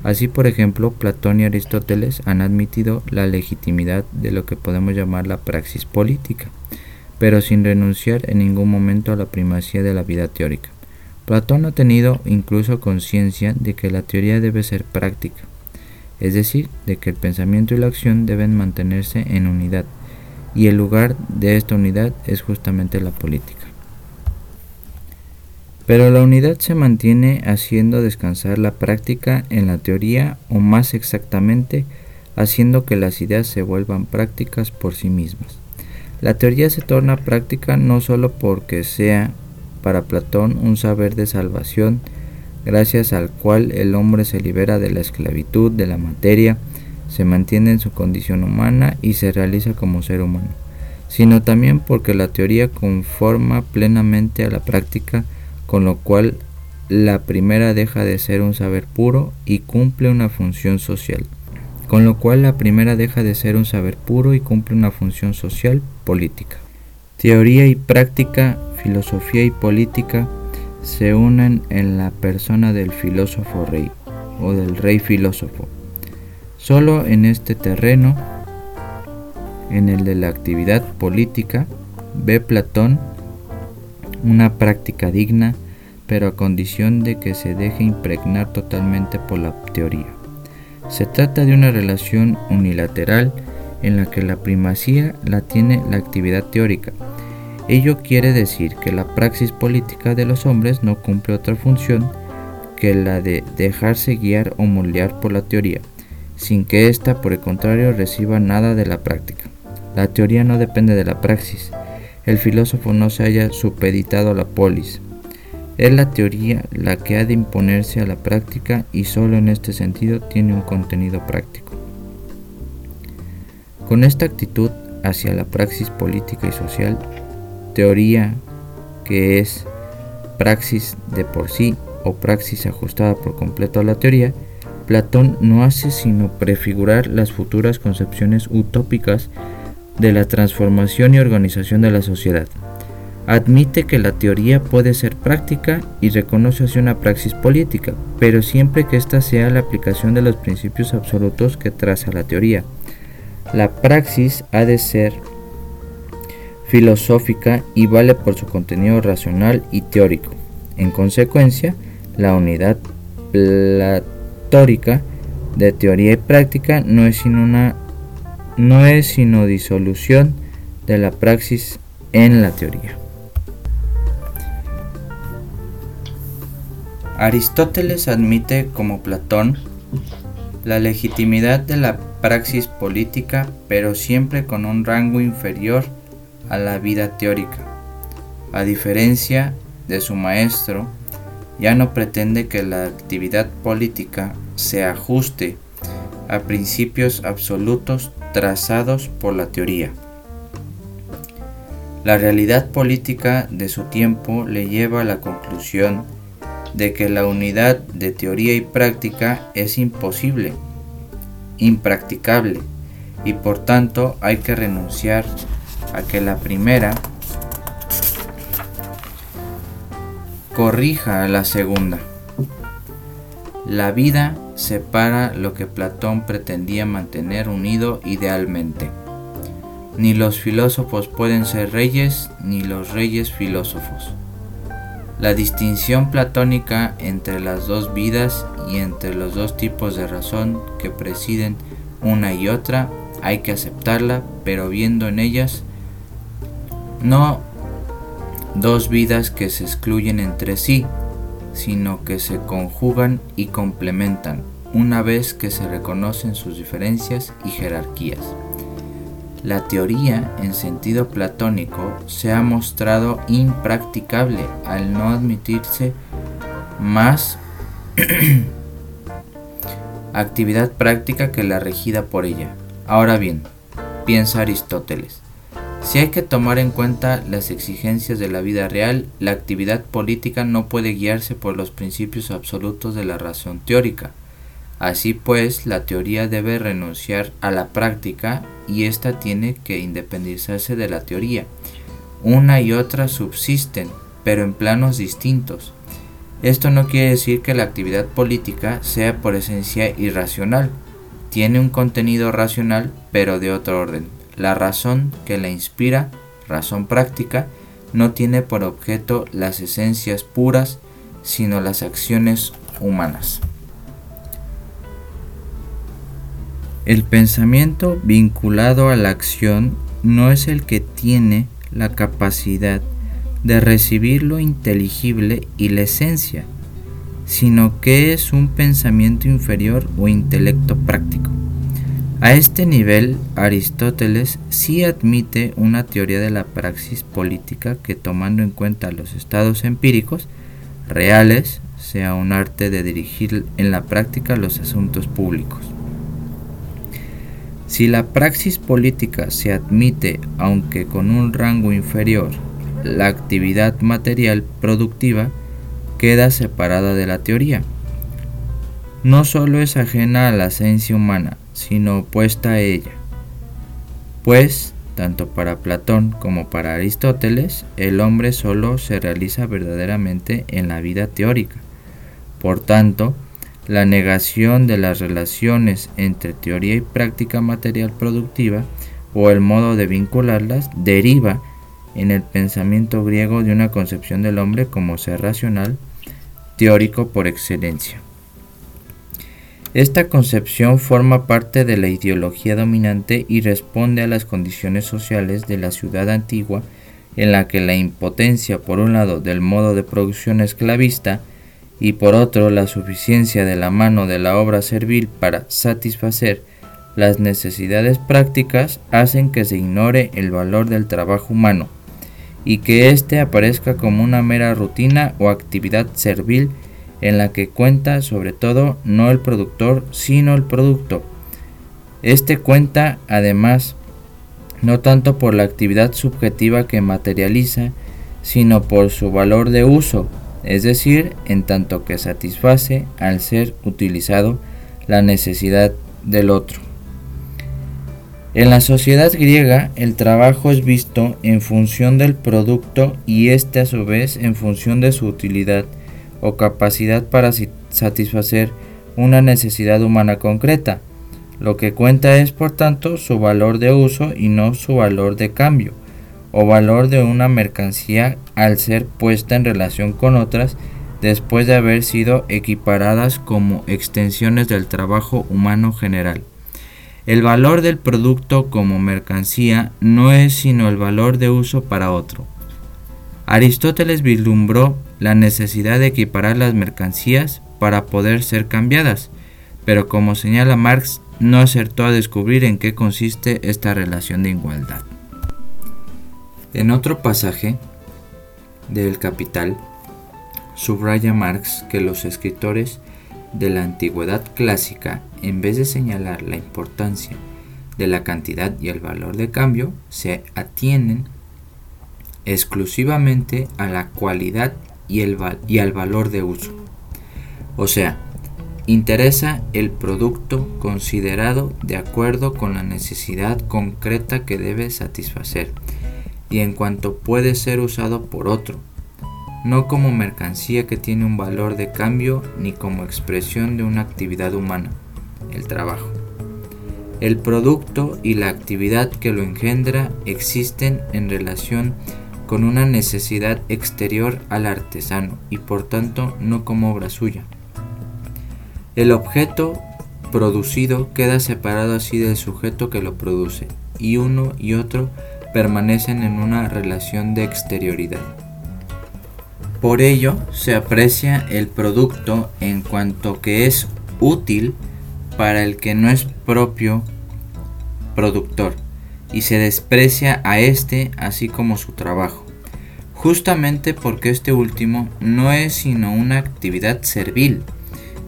S1: Así, por ejemplo, Platón y Aristóteles han admitido la legitimidad de lo que podemos llamar la praxis política, pero sin renunciar en ningún momento a la primacía de la vida teórica. Platón ha tenido incluso conciencia de que la teoría debe ser práctica, es decir, de que el pensamiento y la acción deben mantenerse en unidad, y el lugar de esta unidad es justamente la política. Pero la unidad se mantiene haciendo descansar la práctica en la teoría o más exactamente haciendo que las ideas se vuelvan prácticas por sí mismas. La teoría se torna práctica no solo porque sea para Platón un saber de salvación gracias al cual el hombre se libera de la esclavitud de la materia, se mantiene en su condición humana y se realiza como ser humano, sino también porque la teoría conforma plenamente a la práctica con lo cual la primera deja de ser un saber puro y cumple una función social. Con lo cual la primera deja de ser un saber puro y cumple una función social política. Teoría y práctica, filosofía y política se unen en la persona del filósofo rey o del rey filósofo. Solo en este terreno, en el de la actividad política, ve Platón una práctica digna pero a condición de que se deje impregnar totalmente por la teoría. Se trata de una relación unilateral en la que la primacía la tiene la actividad teórica. Ello quiere decir que la praxis política de los hombres no cumple otra función que la de dejarse guiar o moldear por la teoría, sin que ésta por el contrario reciba nada de la práctica. La teoría no depende de la praxis. El filósofo no se haya supeditado a la polis, es la teoría la que ha de imponerse a la práctica y solo en este sentido tiene un contenido práctico. Con esta actitud hacia la praxis política y social, teoría que es praxis de por sí o praxis ajustada por completo a la teoría, Platón no hace sino prefigurar las futuras concepciones utópicas de la transformación y organización de la sociedad. Admite que la teoría puede ser práctica y reconoce así una praxis política, pero siempre que ésta sea la aplicación de los principios absolutos que traza la teoría. La praxis ha de ser filosófica y vale por su contenido racional y teórico. En consecuencia, la unidad platórica de teoría y práctica no es sino una no es sino disolución de la praxis en la teoría. Aristóteles admite, como Platón, la legitimidad de la praxis política, pero siempre con un rango inferior a la vida teórica. A diferencia de su maestro, ya no pretende que la actividad política se ajuste a principios absolutos trazados por la teoría. La realidad política de su tiempo le lleva a la conclusión de que la unidad de teoría y práctica es imposible, impracticable, y por tanto hay que renunciar a que la primera corrija a la segunda. La vida separa lo que Platón pretendía mantener unido idealmente. Ni los filósofos pueden ser reyes, ni los reyes filósofos. La distinción platónica entre las dos vidas y entre los dos tipos de razón que presiden una y otra hay que aceptarla, pero viendo en ellas no dos vidas que se excluyen entre sí, sino que se conjugan y complementan una vez que se reconocen sus diferencias y jerarquías. La teoría en sentido platónico se ha mostrado impracticable al no admitirse más actividad práctica que la regida por ella. Ahora bien, piensa Aristóteles, si hay que tomar en cuenta las exigencias de la vida real, la actividad política no puede guiarse por los principios absolutos de la razón teórica, Así pues, la teoría debe renunciar a la práctica y ésta tiene que independizarse de la teoría. Una y otra subsisten, pero en planos distintos. Esto no quiere decir que la actividad política sea por esencia irracional. Tiene un contenido racional, pero de otro orden. La razón que la inspira, razón práctica, no tiene por objeto las esencias puras, sino las acciones humanas. El pensamiento vinculado a la acción no es el que tiene la capacidad de recibir lo inteligible y la esencia, sino que es un pensamiento inferior o intelecto práctico. A este nivel, Aristóteles sí admite una teoría de la praxis política que tomando en cuenta los estados empíricos reales, sea un arte de dirigir en la práctica los asuntos públicos. Si la praxis política se admite, aunque con un rango inferior, la actividad material productiva queda separada de la teoría. No solo es ajena a la esencia humana, sino opuesta a ella. Pues, tanto para Platón como para Aristóteles, el hombre solo se realiza verdaderamente en la vida teórica. Por tanto, la negación de las relaciones entre teoría y práctica material productiva o el modo de vincularlas deriva en el pensamiento griego de una concepción del hombre como ser racional, teórico por excelencia. Esta concepción forma parte de la ideología dominante y responde a las condiciones sociales de la ciudad antigua en la que la impotencia por un lado del modo de producción esclavista y por otro la suficiencia de la mano de la obra servil para satisfacer las necesidades prácticas hacen que se ignore el valor del trabajo humano y que éste aparezca como una mera rutina o actividad servil en la que cuenta sobre todo no el productor sino el producto. Este cuenta además no tanto por la actividad subjetiva que materializa, sino por su valor de uso es decir, en tanto que satisface al ser utilizado la necesidad del otro. En la sociedad griega el trabajo es visto en función del producto y este a su vez en función de su utilidad o capacidad para satisfacer una necesidad humana concreta. Lo que cuenta es por tanto su valor de uso y no su valor de cambio o valor de una mercancía al ser puesta en relación con otras después de haber sido equiparadas como extensiones del trabajo humano general. El valor del producto como mercancía no es sino el valor de uso para otro. Aristóteles vislumbró la necesidad de equiparar las mercancías para poder ser cambiadas, pero como señala Marx, no acertó a descubrir en qué consiste esta relación de igualdad. En otro pasaje del Capital, subraya Marx que los escritores de la antigüedad clásica, en vez de señalar la importancia de la cantidad y el valor de cambio, se atienen exclusivamente a la cualidad y, el y al valor de uso. O sea, interesa el producto considerado de acuerdo con la necesidad concreta que debe satisfacer y en cuanto puede ser usado por otro, no como mercancía que tiene un valor de cambio ni como expresión de una actividad humana, el trabajo. El producto y la actividad que lo engendra existen en relación con una necesidad exterior al artesano y por tanto no como obra suya. El objeto producido queda separado así del sujeto que lo produce y uno y otro permanecen en una relación de exterioridad. Por ello, se aprecia el producto en cuanto que es útil para el que no es propio productor y se desprecia a éste así como su trabajo, justamente porque este último no es sino una actividad servil.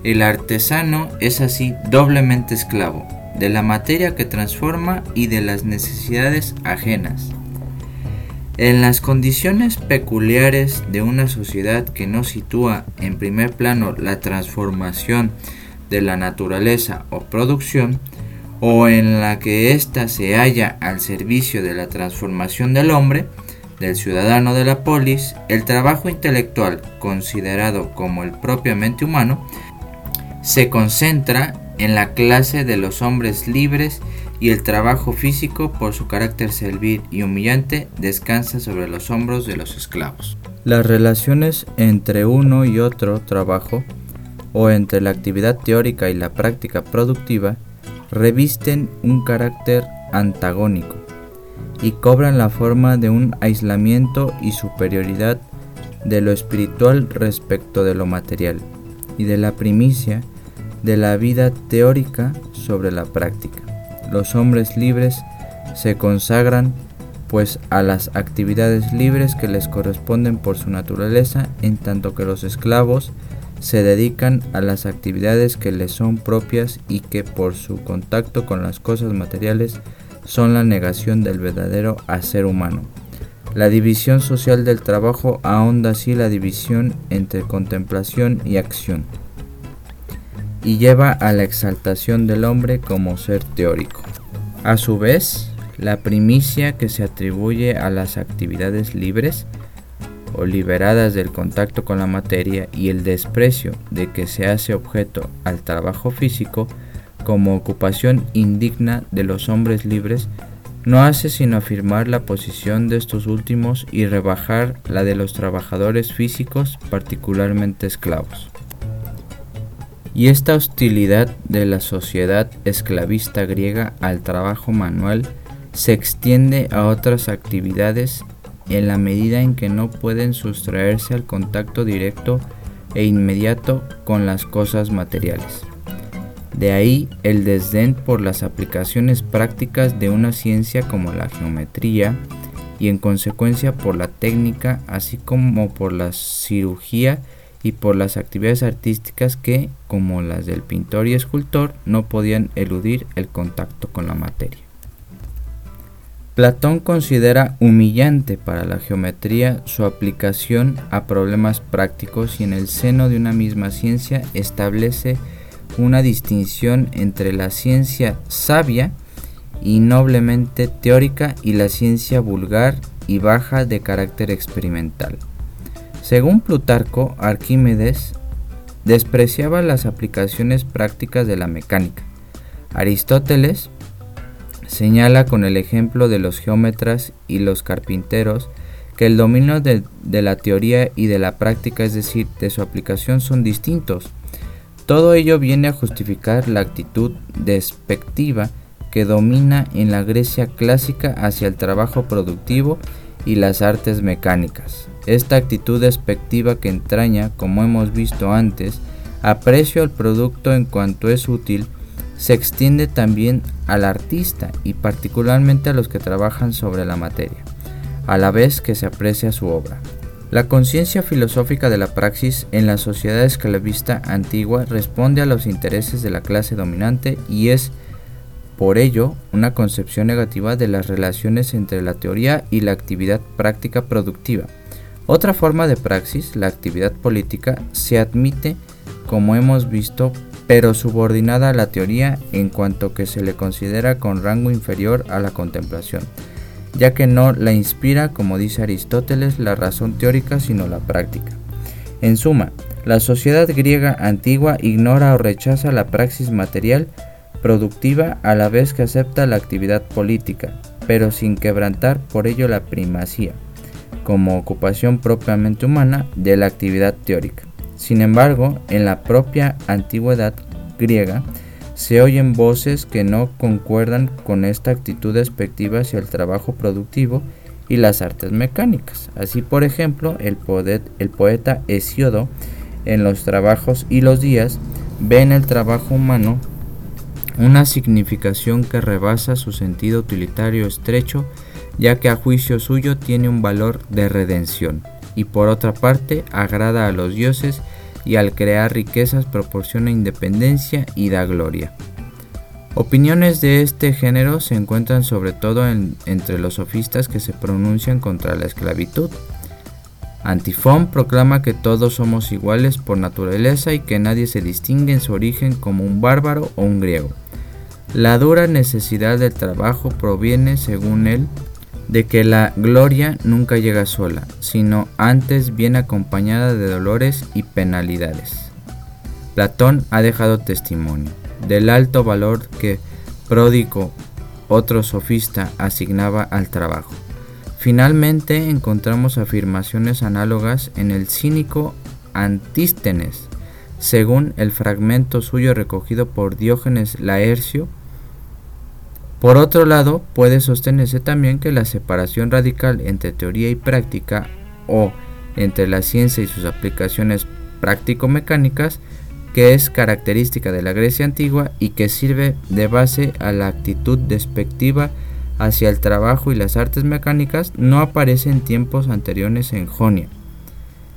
S1: El artesano es así doblemente esclavo de la materia que transforma y de las necesidades ajenas. En las condiciones peculiares de una sociedad que no sitúa en primer plano la transformación de la naturaleza o producción, o en la que ésta se halla al servicio de la transformación del hombre, del ciudadano de la polis, el trabajo intelectual, considerado como el propiamente humano, se concentra en la clase de los hombres libres y el trabajo físico, por su carácter servil y humillante, descansa sobre los hombros de los esclavos. Las relaciones entre uno y otro trabajo, o entre la actividad teórica y la práctica productiva, revisten un carácter antagónico y cobran la forma de un aislamiento y superioridad de lo espiritual respecto de lo material y de la primicia de la vida teórica sobre la práctica. Los hombres libres se consagran pues a las actividades libres que les corresponden por su naturaleza, en tanto que los esclavos se dedican a las actividades que les son propias y que por su contacto con las cosas materiales son la negación del verdadero hacer humano. La división social del trabajo ahonda así la división entre contemplación y acción y lleva a la exaltación del hombre como ser teórico. A su vez, la primicia que se atribuye a las actividades libres o liberadas del contacto con la materia y el desprecio de que se hace objeto al trabajo físico como ocupación indigna de los hombres libres no hace sino afirmar la posición de estos últimos y rebajar la de los trabajadores físicos, particularmente esclavos. Y esta hostilidad de la sociedad esclavista griega al trabajo manual se extiende a otras actividades en la medida en que no pueden sustraerse al contacto directo e inmediato con las cosas materiales. De ahí el desdén por las aplicaciones prácticas de una ciencia como la geometría y en consecuencia por la técnica así como por la cirugía y por las actividades artísticas que, como las del pintor y escultor, no podían eludir el contacto con la materia. Platón considera humillante para la geometría su aplicación a problemas prácticos y en el seno de una misma ciencia establece una distinción entre la ciencia sabia y noblemente teórica y la ciencia vulgar y baja de carácter experimental. Según Plutarco, Arquímedes despreciaba las aplicaciones prácticas de la mecánica. Aristóteles señala con el ejemplo de los geómetras y los carpinteros que el dominio de, la teoría y de la práctica, es decir, de su aplicación, son distintos. Todo ello viene a justificar la actitud despectiva que domina en la Grecia clásica hacia el trabajo productivo y las artes mecánicas. Esta actitud despectiva que entraña, como hemos visto antes, aprecio al producto en cuanto es útil, se extiende también al artista y particularmente a los que trabajan sobre la materia a la vez que se aprecia su obra. La conciencia filosófica de la praxis en la sociedad esclavista antigua responde a los intereses de la clase dominante y es por ello una concepción negativa de las relaciones entre la teoría y la actividad práctica productiva. Otra forma de praxis, la actividad política, se admite, como hemos visto, pero subordinada a la teoría en cuanto que se le considera con rango inferior a la contemplación ya que no la inspira, como dice Aristóteles, la razón teórica, sino la práctica. En suma, la sociedad griega antigua ignora o rechaza la praxis material productiva a la vez que acepta la actividad política, pero sin quebrantar por ello la primacía, como ocupación propiamente humana, de la actividad teórica. Sin embargo, en la propia antigüedad griega, se oyen voces que no concuerdan con esta actitud despectiva hacia el trabajo productivo y las artes mecánicas. Así, por ejemplo, el, poeta Hesiodo en los trabajos y los días ve en el trabajo humano una significación que rebasa su sentido utilitario estrecho, ya que a juicio suyo tiene un valor de redención, y por otra parte agrada a los dioses y al crear riquezas proporciona independencia y da gloria. Opiniones de este género se encuentran sobre todo entre los sofistas que se pronuncian contra la esclavitud. Antifón proclama que todos somos iguales por naturaleza y que nadie se distingue en su origen como un bárbaro o un griego. La dura necesidad del trabajo proviene, según él, de que la gloria nunca llega sola, sino antes viene acompañada de dolores y penalidades. Platón ha dejado testimonio del alto valor que Pródico, otro sofista, asignaba al trabajo. Finalmente encontramos afirmaciones análogas en el cínico Antístenes, según el fragmento suyo recogido por Diógenes Laercio, por otro lado, puede sostenerse también que la separación radical entre teoría y práctica o entre la ciencia y sus aplicaciones práctico-mecánicas, que es característica de la Grecia antigua y que sirve de base a la actitud despectiva hacia el trabajo y las artes mecánicas, no aparece en tiempos anteriores en Jonia.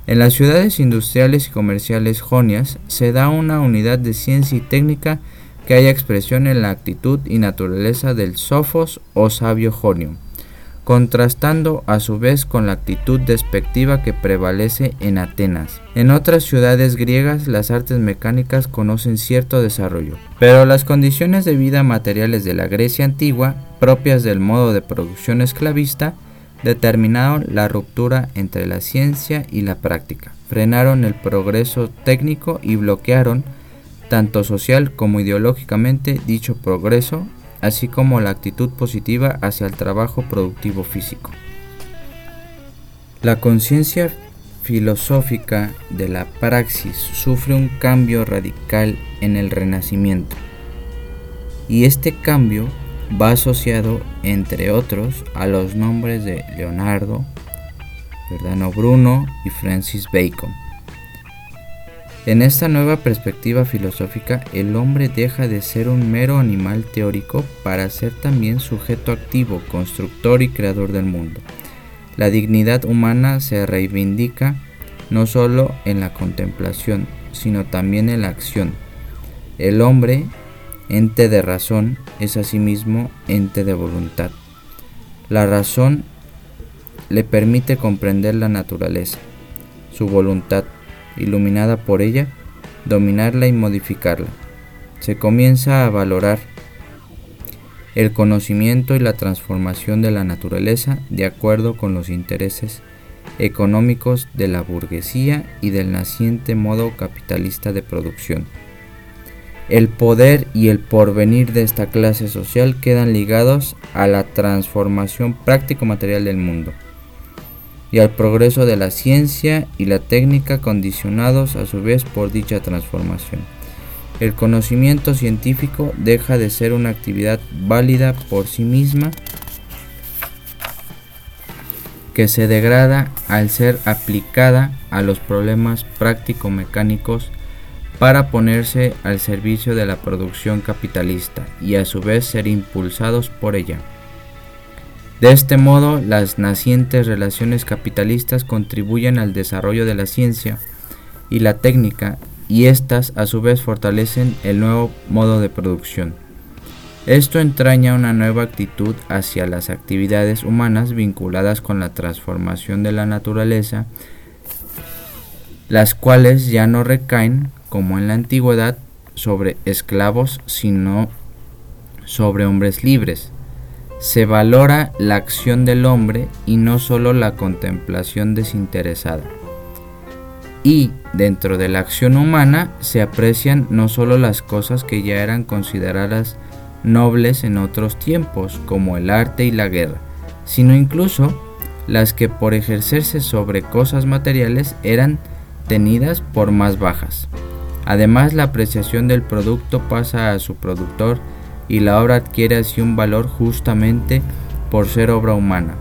S1: En las ciudades industriales y comerciales jonias se da una unidad de ciencia y técnica que haya expresión en la actitud y naturaleza del sofos o sabio jonio, contrastando a su vez con la actitud despectiva que prevalece en Atenas. En otras ciudades griegas las artes mecánicas conocen cierto desarrollo, pero las condiciones de vida materiales de la Grecia antigua, propias del modo de producción esclavista, determinaron la ruptura entre la ciencia y la práctica, frenaron el progreso técnico y bloquearon tanto social como ideológicamente dicho progreso, así como la actitud positiva hacia el trabajo productivo físico. La conciencia filosófica de la praxis sufre un cambio radical en el Renacimiento, y este cambio va asociado, entre otros, a los nombres de Leonardo, Verdano Bruno y Francis Bacon. En esta nueva perspectiva filosófica, el hombre deja de ser un mero animal teórico para ser también sujeto activo, constructor y creador del mundo. La dignidad humana se reivindica no solo en la contemplación, sino también en la acción. El hombre, ente de razón, es asimismo ente de voluntad. La razón le permite comprender la naturaleza, su voluntad, iluminada por ella, dominarla y modificarla. Se comienza a valorar el conocimiento y la transformación de la naturaleza de acuerdo con los intereses económicos de la burguesía y del naciente modo capitalista de producción. El poder y el porvenir de esta clase social quedan ligados a la transformación práctico-material del mundo y al progreso de la ciencia y la técnica condicionados a su vez por dicha transformación. El conocimiento científico deja de ser una actividad válida por sí misma que se degrada al ser aplicada a los problemas práctico-mecánicos para ponerse al servicio de la producción capitalista y a su vez ser impulsados por ella. De este modo, las nacientes relaciones capitalistas contribuyen al desarrollo de la ciencia y la técnica y éstas a su vez fortalecen el nuevo modo de producción. Esto entraña una nueva actitud hacia las actividades humanas vinculadas con la transformación de la naturaleza, las cuales ya no recaen, como en la antigüedad, sobre esclavos, sino sobre hombres libres se valora la acción del hombre y no solo la contemplación desinteresada. Y dentro de la acción humana se aprecian no solo las cosas que ya eran consideradas nobles en otros tiempos, como el arte y la guerra, sino incluso las que por ejercerse sobre cosas materiales eran tenidas por más bajas. Además, la apreciación del producto pasa a su productor y la obra adquiere así un valor justamente por ser obra humana.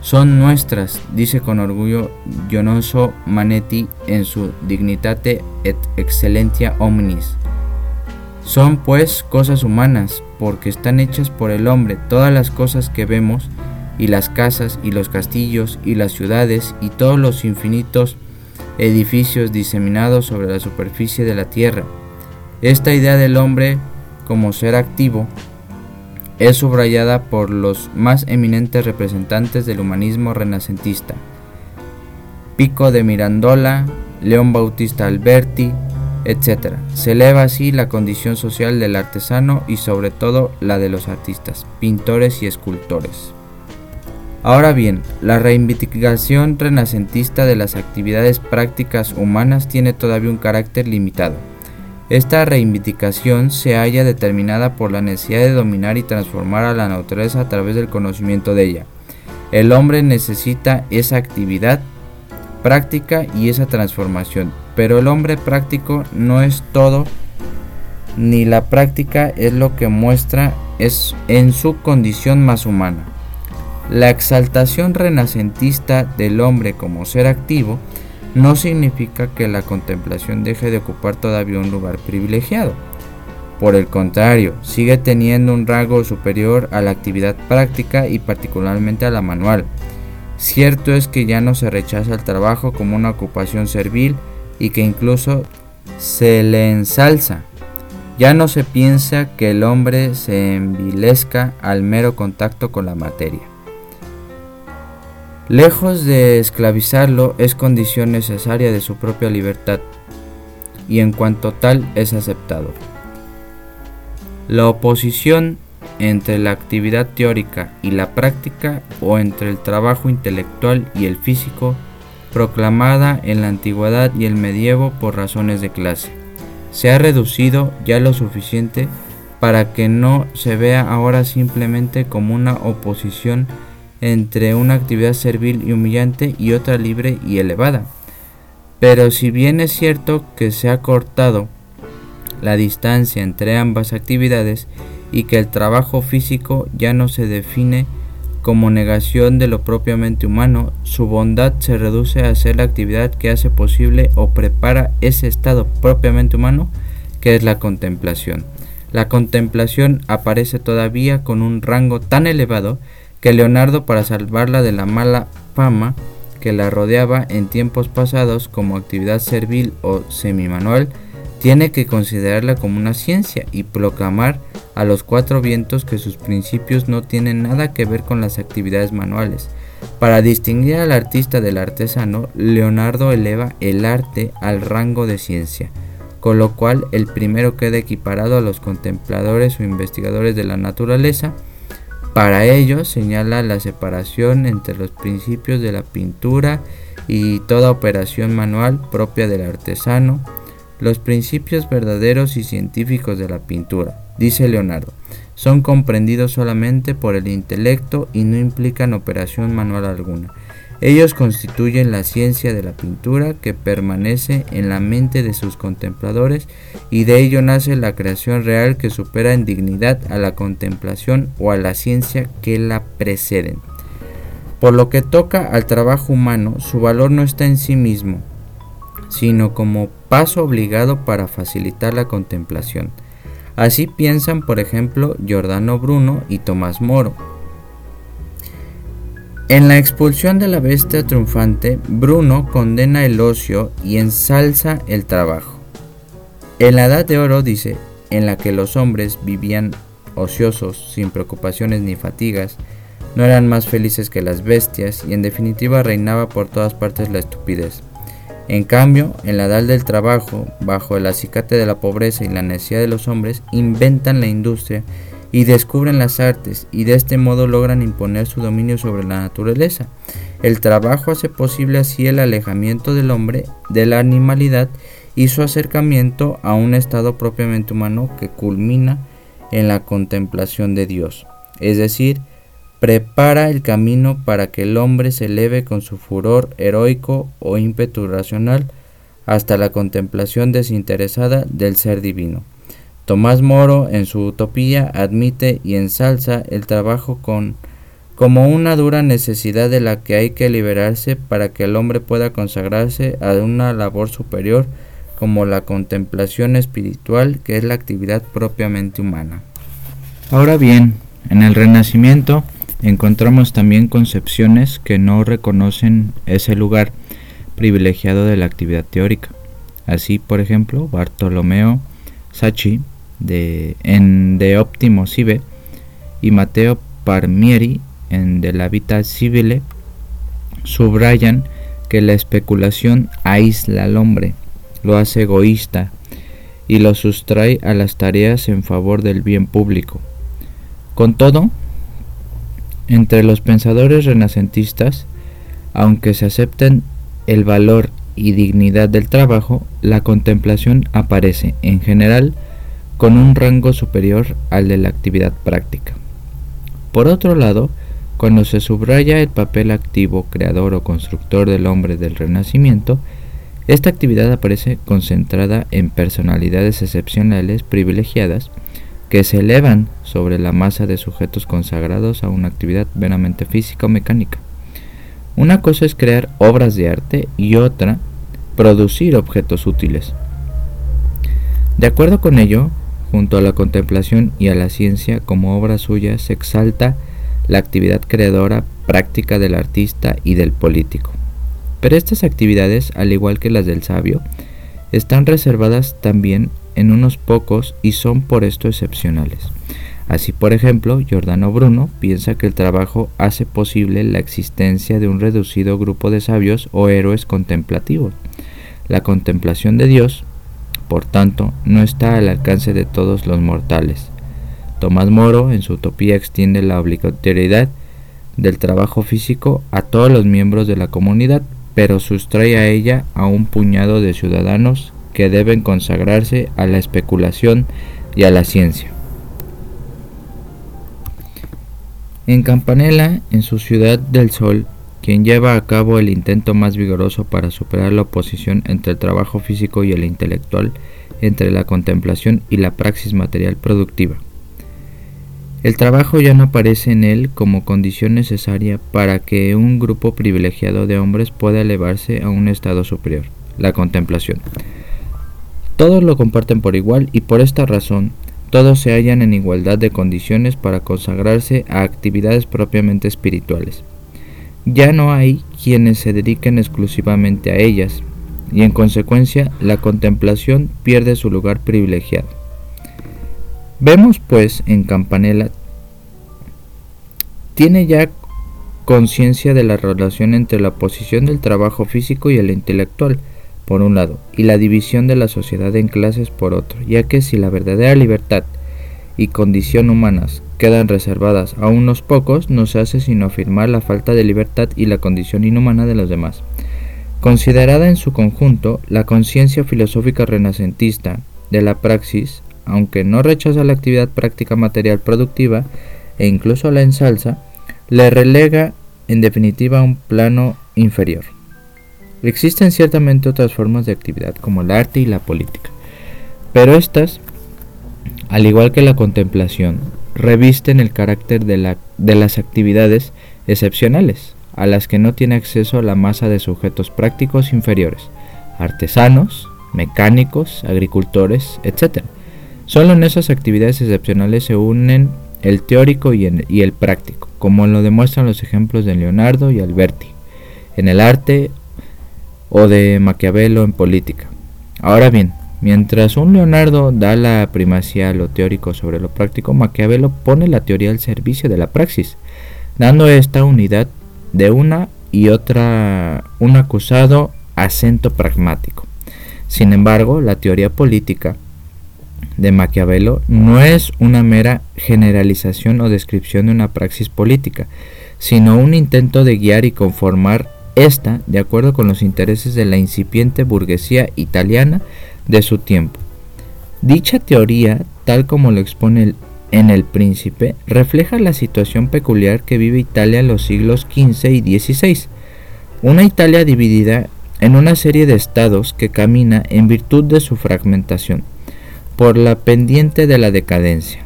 S1: Son nuestras, dice con orgullo Gionoso Manetti en su Dignitate et Excellentia Omnis. Son pues cosas humanas, porque están hechas por el hombre todas las cosas que vemos, y las casas, y los castillos, y las ciudades, y todos los infinitos edificios diseminados sobre la superficie de la tierra. Esta idea del hombre como ser activo es subrayada por los más eminentes representantes del humanismo renacentista. Pico de Mirandola, León Bautista Alberti, etc. Se eleva así la condición social del artesano y sobre todo la de los artistas, pintores y escultores. Ahora bien, la reivindicación renacentista de las actividades prácticas humanas tiene todavía un carácter limitado esta reivindicación se halla determinada por la necesidad de dominar y transformar a la naturaleza a través del conocimiento de ella. El hombre necesita esa actividad práctica y esa transformación, pero el hombre práctico no es todo, ni la práctica es lo que muestra es en su condición más humana. La exaltación renacentista del hombre como ser activo no significa que la contemplación deje de ocupar todavía un lugar privilegiado. Por el contrario, sigue teniendo un rango superior a la actividad práctica y particularmente a la manual. Cierto es que ya no se rechaza el trabajo como una ocupación servil y que incluso se le ensalza. Ya no se piensa que el hombre se envilezca al mero contacto con la materia. Lejos de esclavizarlo, es condición necesaria de su propia libertad, y en cuanto tal es aceptado. La oposición entre la actividad teórica y la práctica o entre el trabajo intelectual y el físico, proclamada en la antigüedad y el medievo por razones de clase, se ha reducido ya lo suficiente para que no se vea ahora simplemente como una oposición entre una actividad servil y humillante y otra libre y elevada. Pero si bien es cierto que se ha cortado la distancia entre ambas actividades y que el trabajo físico ya no se define como negación de lo propiamente humano, su bondad se reduce a ser la actividad que hace posible o prepara ese estado propiamente humano que es la contemplación. La contemplación aparece todavía con un rango tan elevado que Leonardo para salvarla de la mala fama que la rodeaba en tiempos pasados como actividad servil o semimanual, tiene que considerarla como una ciencia y proclamar a los cuatro vientos que sus principios no tienen nada que ver con las actividades manuales. Para distinguir al artista del artesano, Leonardo eleva el arte al rango de ciencia. con lo cual el primero queda equiparado a los contempladores o investigadores de la naturaleza. Para ello señala la separación entre los principios de la pintura y toda operación manual propia del artesano, los principios verdaderos y científicos de la pintura, dice Leonardo, son comprendidos solamente por el intelecto y no implican operación manual alguna. Ellos constituyen la ciencia de la pintura que permanece en la mente de sus contempladores y de ello nace la creación real que supera en dignidad a la contemplación o a la ciencia que la preceden. Por lo que toca al trabajo humano, su valor no está en sí mismo, sino como paso obligado para facilitar la contemplación. Así piensan, por ejemplo, Giordano Bruno y Tomás Moro. En la expulsión de la bestia triunfante, Bruno condena el ocio y ensalza el trabajo. En la Edad de Oro dice, en la que los hombres vivían ociosos, sin preocupaciones ni fatigas, no eran más felices que las bestias y en definitiva reinaba por todas partes la estupidez. En cambio, en la edad del trabajo, bajo el acicate de la pobreza y la necesidad de los hombres, inventan la industria y descubren las artes y de este modo logran imponer su dominio sobre la naturaleza. El trabajo hace posible así el alejamiento del hombre de la animalidad y su acercamiento a un estado propiamente humano que culmina en la contemplación de Dios, es decir, prepara el camino para que el hombre se eleve con su furor heroico o ímpetu racional hasta la contemplación desinteresada del ser divino. Tomás Moro en su Utopía admite y ensalza el trabajo con como una dura necesidad de la que hay que liberarse para que el hombre pueda consagrarse a una labor superior como la contemplación espiritual que es la actividad propiamente humana. Ahora bien, en el Renacimiento encontramos también concepciones que no reconocen ese lugar privilegiado de la actividad teórica. Así, por ejemplo, Bartolomeo Sacchi de, en De Optimo Cive y Mateo Parmieri en De la Vita Civile subrayan que la especulación aísla al hombre, lo hace egoísta y lo sustrae a las tareas en favor del bien público. Con todo, entre los pensadores renacentistas, aunque se acepten el valor y dignidad del trabajo, la contemplación aparece, en general, con un rango superior al de la actividad práctica. Por otro lado, cuando se subraya el papel activo, creador o constructor del hombre del Renacimiento, esta actividad aparece concentrada en personalidades excepcionales privilegiadas que se elevan sobre la masa de sujetos consagrados a una actividad meramente física o mecánica. Una cosa es crear obras de arte y otra producir objetos útiles. De acuerdo con ello, junto a la contemplación y a la ciencia como obra suya se exalta la actividad creadora práctica del artista y del político. Pero estas actividades, al igual que las del sabio, están reservadas también en unos pocos y son por esto excepcionales. Así, por ejemplo, Giordano Bruno piensa que el trabajo hace posible la existencia de un reducido grupo de sabios o héroes contemplativos. La contemplación de Dios, por tanto, no está al alcance de todos los mortales. Tomás Moro, en su utopía, extiende la obligatoriedad del trabajo físico a todos los miembros de la comunidad, pero sustrae a ella a un puñado de ciudadanos que deben consagrarse a la especulación y a la ciencia. En Campanella, en su ciudad del sol, quien lleva a cabo el intento más vigoroso para superar la oposición entre el trabajo físico y el intelectual, entre la contemplación y la praxis material productiva. El trabajo ya no aparece en él como condición necesaria para que un grupo privilegiado de hombres pueda elevarse a un estado superior, la contemplación. Todos lo comparten por igual y por esta razón todos se hallan en igualdad de condiciones para consagrarse a actividades propiamente espirituales. Ya no hay quienes se dediquen exclusivamente a ellas, y en consecuencia la contemplación pierde su lugar privilegiado. Vemos pues en Campanella tiene ya conciencia de la relación entre la posición del trabajo físico y el intelectual, por un lado, y la división de la sociedad en clases por otro, ya que si la verdadera libertad y condición humanas quedan reservadas a unos pocos, no se hace sino afirmar la falta de libertad y la condición inhumana de los demás. Considerada en su conjunto, la conciencia filosófica renacentista de la praxis, aunque no rechaza la actividad práctica material productiva e incluso la ensalza, le relega en definitiva a un plano inferior. Existen ciertamente otras formas de actividad como el arte y la política, pero estas, al igual que la contemplación, revisten el carácter de, de las actividades excepcionales, a las que no tiene acceso la masa de sujetos prácticos inferiores, artesanos, mecánicos, agricultores, etc. Solo en esas actividades excepcionales se unen el teórico y, el práctico, como lo demuestran los ejemplos de Leonardo y Alberti, en el arte o de Maquiavelo en política. Ahora bien, mientras un Leonardo da la primacía a lo teórico sobre lo práctico, Maquiavelo pone la teoría al servicio de la praxis, dando esta unidad de una y otra un acusado acento pragmático. Sin embargo, la teoría política de Maquiavelo no es una mera generalización o descripción de una praxis política, sino un intento de guiar y conformar esta de acuerdo con los intereses de la incipiente burguesía italiana de su tiempo. Dicha teoría, tal como lo expone en El Príncipe, refleja la situación peculiar que vive Italia en los siglos XV y XVI, una Italia dividida en una serie de estados que camina en virtud de su fragmentación, por la pendiente de la decadencia.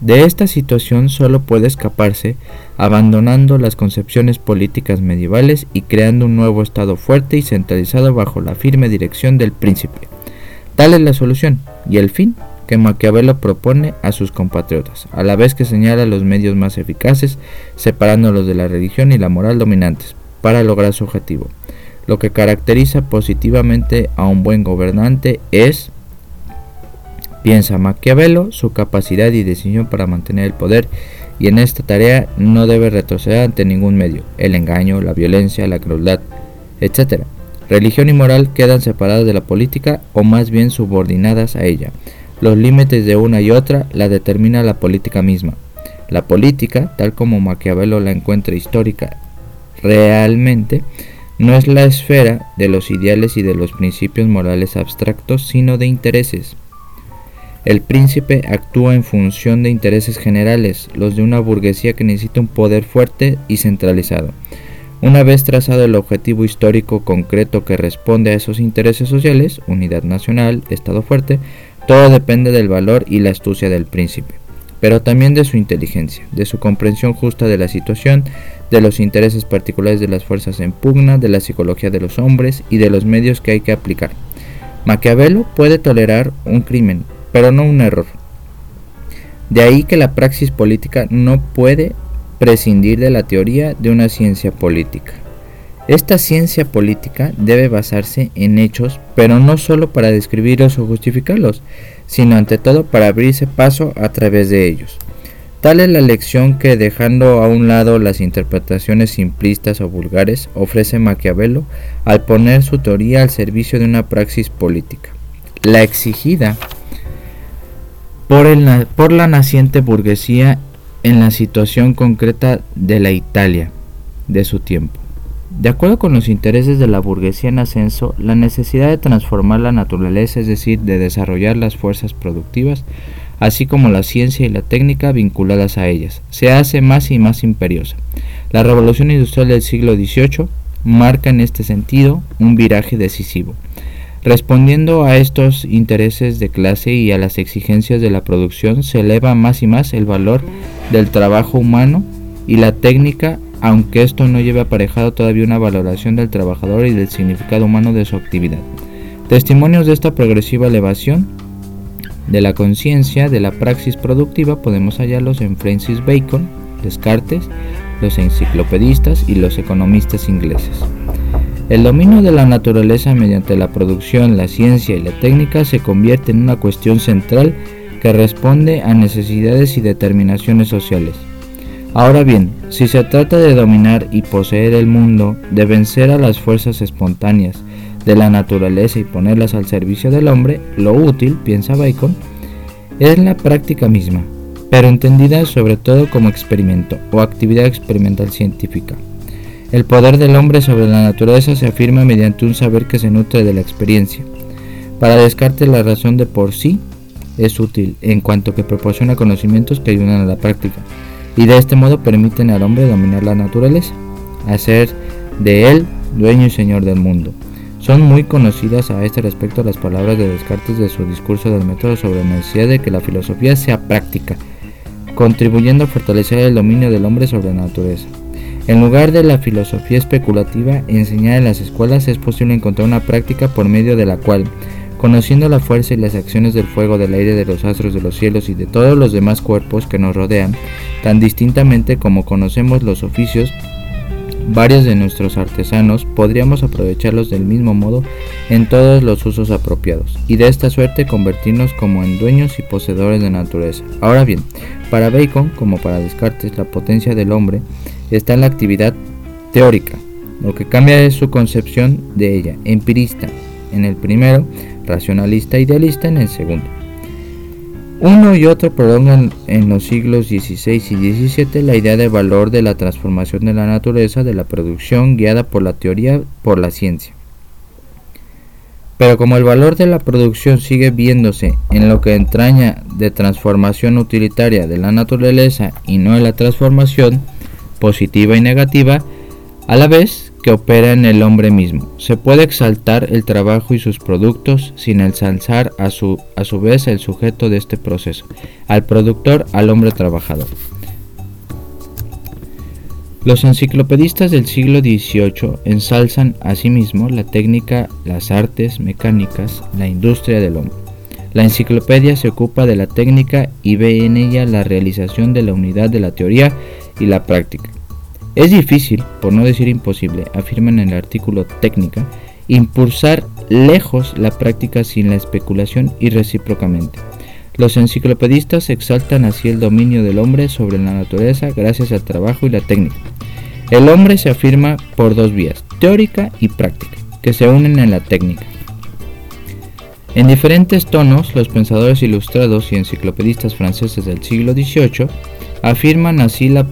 S1: De esta situación solo puede escaparse abandonando las concepciones políticas medievales y creando un nuevo Estado fuerte y centralizado bajo la firme dirección del príncipe. Tal es la solución y el fin que Maquiavelo propone a sus compatriotas, a la vez que señala los medios más eficaces, separándolos de la religión y la moral dominantes, para lograr su objetivo. Lo que caracteriza positivamente a un buen gobernante es Piensa Maquiavelo su capacidad y decisión para mantener el poder y en esta tarea no debe retroceder ante ningún medio, el engaño, la violencia, la crueldad, etc. Religión y moral quedan separadas de la política o más bien subordinadas a ella. Los límites de una y otra la determina la política misma. La política, tal como Maquiavelo la encuentra histórica realmente, no es la esfera de los ideales y de los principios morales abstractos, sino de intereses. El príncipe actúa en función de intereses generales, los de una burguesía que necesita un poder fuerte y centralizado. Una vez trazado el objetivo histórico concreto que responde a esos intereses sociales, unidad nacional, Estado fuerte, todo depende del valor y la astucia del príncipe, pero también de su inteligencia, de su comprensión justa de la situación, de los intereses particulares de las fuerzas en pugna, de la psicología de los hombres y de los medios que hay que aplicar. Maquiavelo puede tolerar un crimen, pero no un error. De ahí que la praxis política no puede prescindir de la teoría de una ciencia política. Esta ciencia política debe basarse en hechos, pero no solo para describirlos o justificarlos, sino ante todo para abrirse paso a través de ellos. Tal es la lección que, dejando a un lado las interpretaciones simplistas o vulgares, ofrece Maquiavelo al poner su teoría al servicio de una praxis política. La exigida por, el, por la naciente burguesía en la situación concreta de la Italia de su tiempo. De acuerdo con los intereses de la burguesía en ascenso, la necesidad de transformar la naturaleza, es decir, de desarrollar las fuerzas productivas, así como la ciencia y la técnica vinculadas a ellas, se hace más y más imperiosa. La revolución industrial del siglo XVIII marca en este sentido un viraje decisivo. Respondiendo a estos intereses de clase y a las exigencias de la producción, se eleva más y más el valor del trabajo humano y la técnica, aunque esto no lleve aparejado todavía una valoración del trabajador y del significado humano de su actividad. Testimonios de esta progresiva elevación de la conciencia de la praxis productiva podemos hallarlos en Francis Bacon, Descartes, los enciclopedistas y los economistas ingleses. El dominio de la naturaleza mediante la producción, la ciencia y la técnica se convierte en una cuestión central que responde a necesidades y determinaciones sociales. Ahora bien, si se trata de dominar y poseer el mundo, de vencer a las fuerzas espontáneas, de la naturaleza y ponerlas al servicio del hombre, lo útil, piensa Bacon, es la práctica misma, pero entendida sobre todo como experimento o actividad experimental científica. El poder del hombre sobre la naturaleza se afirma mediante un saber que se nutre de la experiencia. Para Descartes la razón de por sí es útil en cuanto que proporciona conocimientos que ayudan a la práctica y de este modo permiten al hombre dominar la naturaleza, hacer de él dueño y señor del mundo. Son muy conocidas a este respecto las palabras de Descartes de su discurso del método sobre la necesidad de que la filosofía sea práctica, contribuyendo a fortalecer el dominio del hombre sobre la naturaleza. En lugar de la filosofía especulativa enseñada en las escuelas es posible encontrar una práctica por medio de la cual conociendo la fuerza y las acciones del fuego, del aire, de los astros, de los cielos y de todos los demás cuerpos que nos rodean, tan distintamente como conocemos los oficios, varios de nuestros artesanos podríamos aprovecharlos del mismo modo en todos los usos apropiados, y de esta suerte convertirnos como en dueños y poseedores de naturaleza. Ahora bien, para Bacon, como para Descartes, la potencia del hombre está en la actividad teórica, lo que cambia es su concepción de ella, empirista, en el primero, racionalista idealista en el segundo. Uno y otro prolongan en los siglos XVI y XVII la idea de valor de la transformación de la naturaleza de la producción guiada por la teoría por la ciencia. Pero como el valor de la producción sigue viéndose en lo que entraña de transformación utilitaria de la naturaleza y no en la transformación positiva y negativa, a la vez que opera en el hombre mismo. Se puede exaltar el trabajo y sus productos sin ensalzar a su, a su vez el sujeto de este proceso, al productor, al hombre trabajador. Los enciclopedistas del siglo XVIII ensalzan asimismo la técnica, las artes mecánicas, la industria del hombre. La enciclopedia se ocupa de la técnica y ve en ella la realización de la unidad de la teoría y la práctica. Es difícil, por no decir imposible, afirman en el artículo técnica, impulsar lejos la práctica sin la especulación y recíprocamente. Los enciclopedistas exaltan así el dominio del hombre sobre la naturaleza gracias al trabajo y la técnica. El hombre se afirma por dos vías, teórica y práctica, que se unen en la técnica. En diferentes tonos, los pensadores ilustrados y enciclopedistas franceses del siglo XVIII Afirman así la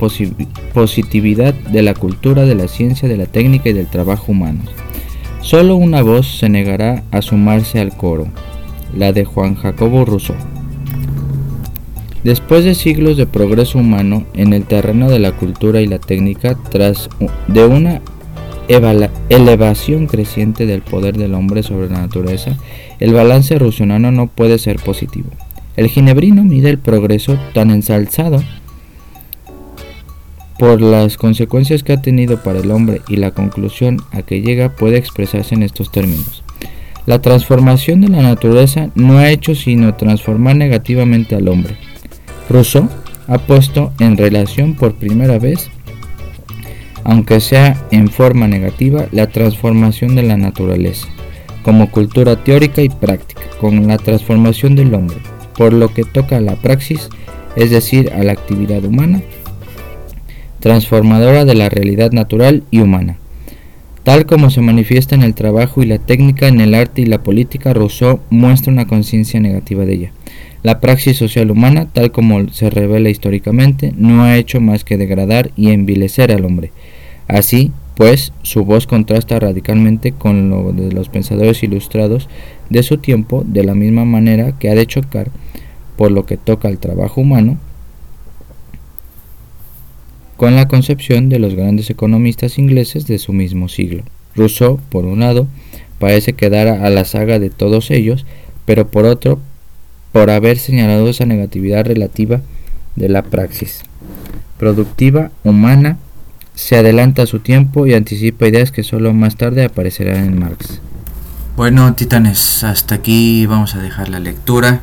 S1: positividad de la cultura, de la ciencia, de la técnica y del trabajo humano. Solo una voz se negará a sumarse al coro, la de Juan Jacobo Rousseau. Después de siglos de progreso humano en el terreno de la cultura y la técnica, tras de una elevación creciente del poder del hombre sobre la naturaleza, el balance rusionano no puede ser positivo. El ginebrino mide el progreso tan ensalzado por las consecuencias que ha tenido para el hombre y la conclusión a que llega puede expresarse en estos términos. La transformación de la naturaleza no ha hecho sino transformar negativamente al hombre. Rousseau ha puesto en relación por primera vez, aunque sea en forma negativa, la transformación de la naturaleza, como cultura teórica y práctica, con la transformación del hombre, por lo que toca a la praxis, es decir, a la actividad humana, transformadora de la realidad natural y humana. Tal como se manifiesta en el trabajo y la técnica, en el arte y la política, Rousseau muestra una conciencia negativa de ella. La praxis social humana, tal como se revela históricamente, no ha hecho más que degradar y envilecer al hombre. Así, pues, su voz contrasta radicalmente con lo de los pensadores ilustrados de su tiempo, de la misma manera que ha de chocar, por lo que toca al trabajo humano, con la concepción de los grandes economistas ingleses de su mismo siglo. Rousseau, por un lado, parece quedar a la saga de todos ellos, pero por otro, por haber señalado esa negatividad relativa de la praxis productiva humana, se adelanta a su tiempo y anticipa ideas que solo más tarde aparecerán en Marx.
S2: Bueno, titanes, hasta aquí vamos a dejar la lectura.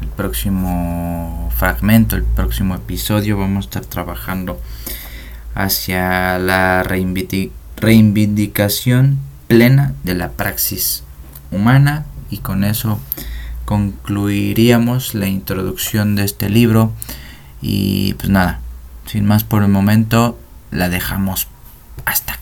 S2: El próximo fragmento, el próximo episodio, vamos a estar trabajando hacia la reivindicación plena de la praxis humana y con eso concluiríamos la introducción de este libro y pues nada, sin más por el momento la dejamos hasta